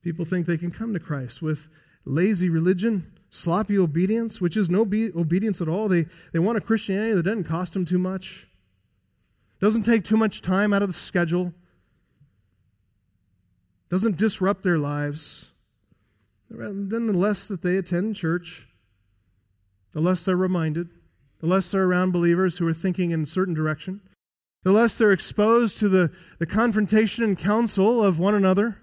People think they can come to Christ with lazy religion, sloppy obedience, which is no be- obedience at all. They, they want a Christianity that doesn't cost them too much, doesn't take too much time out of the schedule, doesn't disrupt their lives. Then the less that they attend church, the less they're reminded, the less they're around believers who are thinking in a certain direction, the less they're exposed to the, the confrontation and counsel of one another the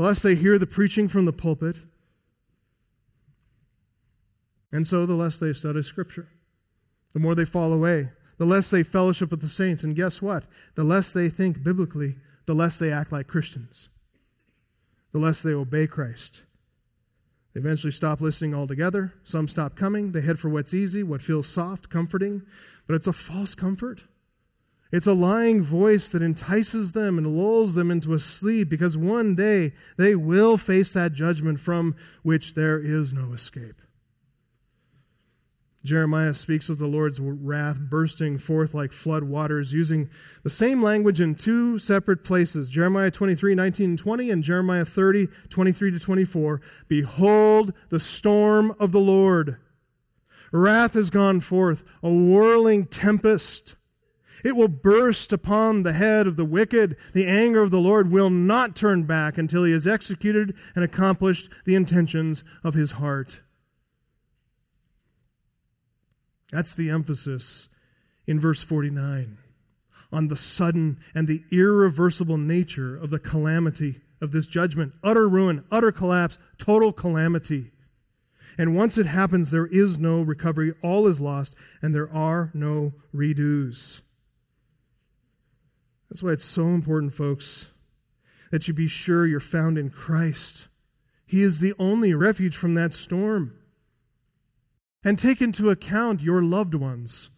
less they hear the preaching from the pulpit, and so the less they study Scripture. The more they fall away, the less they fellowship with the saints. And guess what? The less they think biblically, the less they act like Christians, the less they obey Christ. They eventually stop listening altogether. Some stop coming. They head for what's easy, what feels soft, comforting, but it's a false comfort. It's a lying voice that entices them and lulls them into a sleep because one day they will face that judgment from which there is no escape. Jeremiah speaks of the Lord's wrath bursting forth like flood waters, using the same language in two separate places Jeremiah 23, 19 and 20, and Jeremiah 30, 23 to 24. Behold the storm of the Lord. Wrath has gone forth, a whirling tempest it will burst upon the head of the wicked. The anger of the Lord will not turn back until he has executed and accomplished the intentions of his heart. That's the emphasis in verse 49 on the sudden and the irreversible nature of the calamity of this judgment utter ruin, utter collapse, total calamity. And once it happens, there is no recovery. All is lost, and there are no redos. That's why it's so important, folks, that you be sure you're found in Christ. He is the only refuge from that storm. And take into account your loved ones,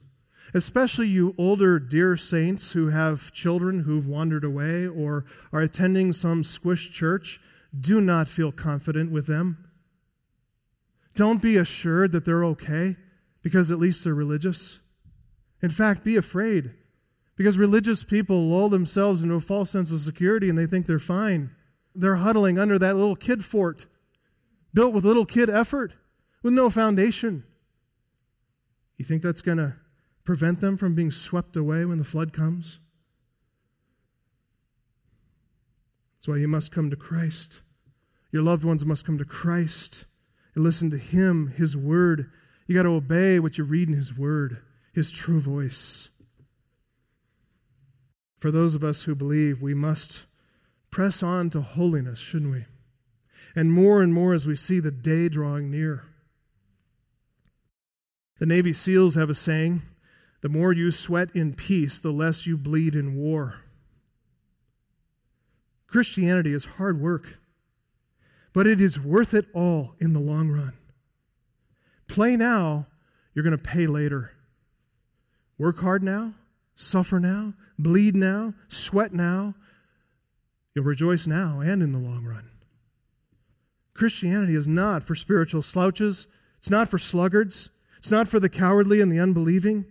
especially you older, dear saints who have children who've wandered away or are attending some squish church. Do not feel confident with them. Don't be assured that they're okay because at least they're religious. In fact, be afraid because religious people lull themselves into a false sense of security and they think they're fine. They're huddling under that little kid fort built with little kid effort with no foundation. You think that's going to prevent them from being swept away when the flood comes? That's why you must come to Christ. Your loved ones must come to Christ and listen to Him, His Word. You got to obey what you read in His Word, His true voice. For those of us who believe, we must press on to holiness, shouldn't we? And more and more as we see the day drawing near. The Navy SEALs have a saying the more you sweat in peace, the less you bleed in war. Christianity is hard work but it is worth it all in the long run. Play now, you're going to pay later. Work hard now, suffer now, bleed now, sweat now. You'll rejoice now and in the long run. Christianity is not for spiritual slouches. It's not for sluggards. It's not for the cowardly and the unbelieving.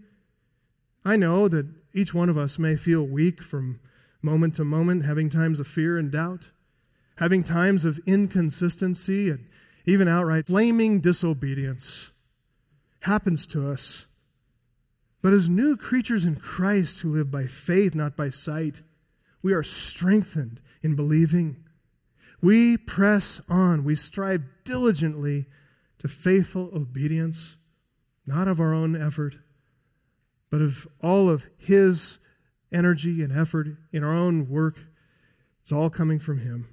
I know that each one of us may feel weak from moment to moment, having times of fear and doubt having times of inconsistency and even outright flaming disobedience happens to us. But as new creatures in Christ who live by faith, not by sight, we are strengthened in believing. We press on. We strive diligently to faithful obedience, not of our own effort, but of all of His energy and effort in our own work. It's all coming from Him.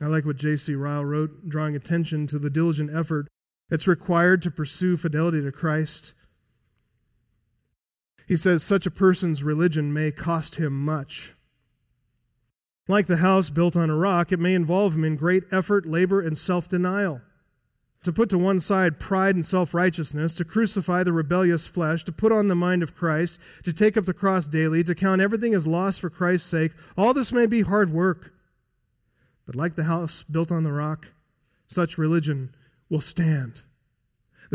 I like what J.C. Ryle wrote, drawing attention to the diligent effort that's required to pursue fidelity to Christ. He says, such a person's religion may cost him much. Like the house built on a rock, it may involve him in great effort, labor, and self denial. To put to one side pride and self righteousness, to crucify the rebellious flesh, to put on the mind of Christ, to take up the cross daily, to count everything as loss for Christ's sake, all this may be hard work. But like the house built on the rock, such religion will stand.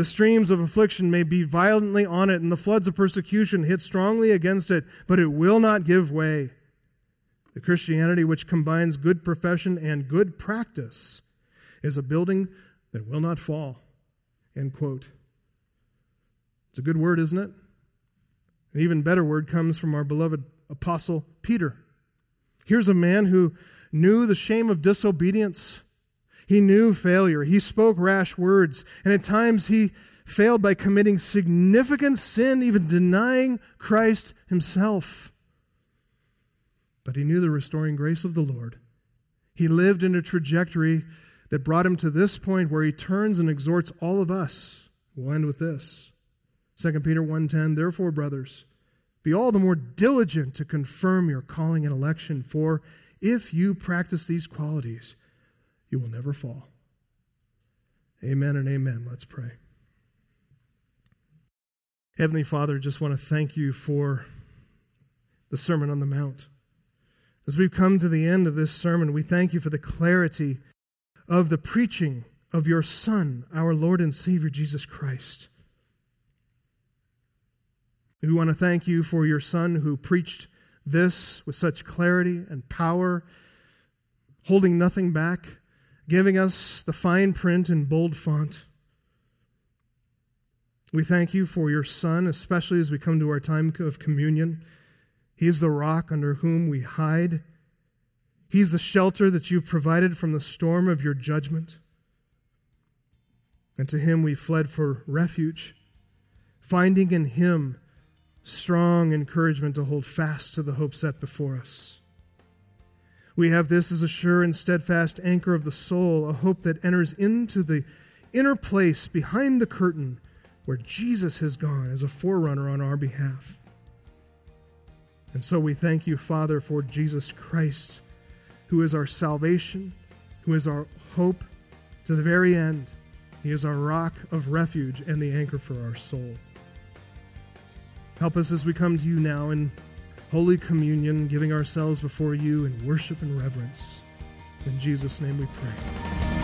The streams of affliction may be violently on it, and the floods of persecution hit strongly against it, but it will not give way. The Christianity which combines good profession and good practice is a building that will not fall. End quote. It's a good word, isn't it? An even better word comes from our beloved apostle Peter. Here's a man who knew the shame of disobedience. He knew failure. He spoke rash words. And at times he failed by committing significant sin, even denying Christ himself. But he knew the restoring grace of the Lord. He lived in a trajectory that brought him to this point where he turns and exhorts all of us. We'll end with this. 2 Peter 1:10 Therefore brothers be all the more diligent to confirm your calling and election for if you practice these qualities, you will never fall. Amen and amen. Let's pray. Heavenly Father, just want to thank you for the Sermon on the Mount. As we've come to the end of this sermon, we thank you for the clarity of the preaching of your Son, our Lord and Savior Jesus Christ. We want to thank you for your Son who preached this with such clarity and power, holding nothing back, giving us the fine print in bold font. We thank you for your Son, especially as we come to our time of communion. He is the rock under whom we hide. He's the shelter that you've provided from the storm of your judgment. And to him we fled for refuge, finding in him strong encouragement to hold fast to the hope set before us. We have this as a sure and steadfast anchor of the soul, a hope that enters into the inner place behind the curtain where Jesus has gone as a forerunner on our behalf. And so we thank you, Father, for Jesus Christ, who is our salvation, who is our hope to the very end. He is our rock of refuge and the anchor for our soul. Help us as we come to you now in Holy Communion, giving ourselves before you in worship and reverence. In Jesus' name we pray.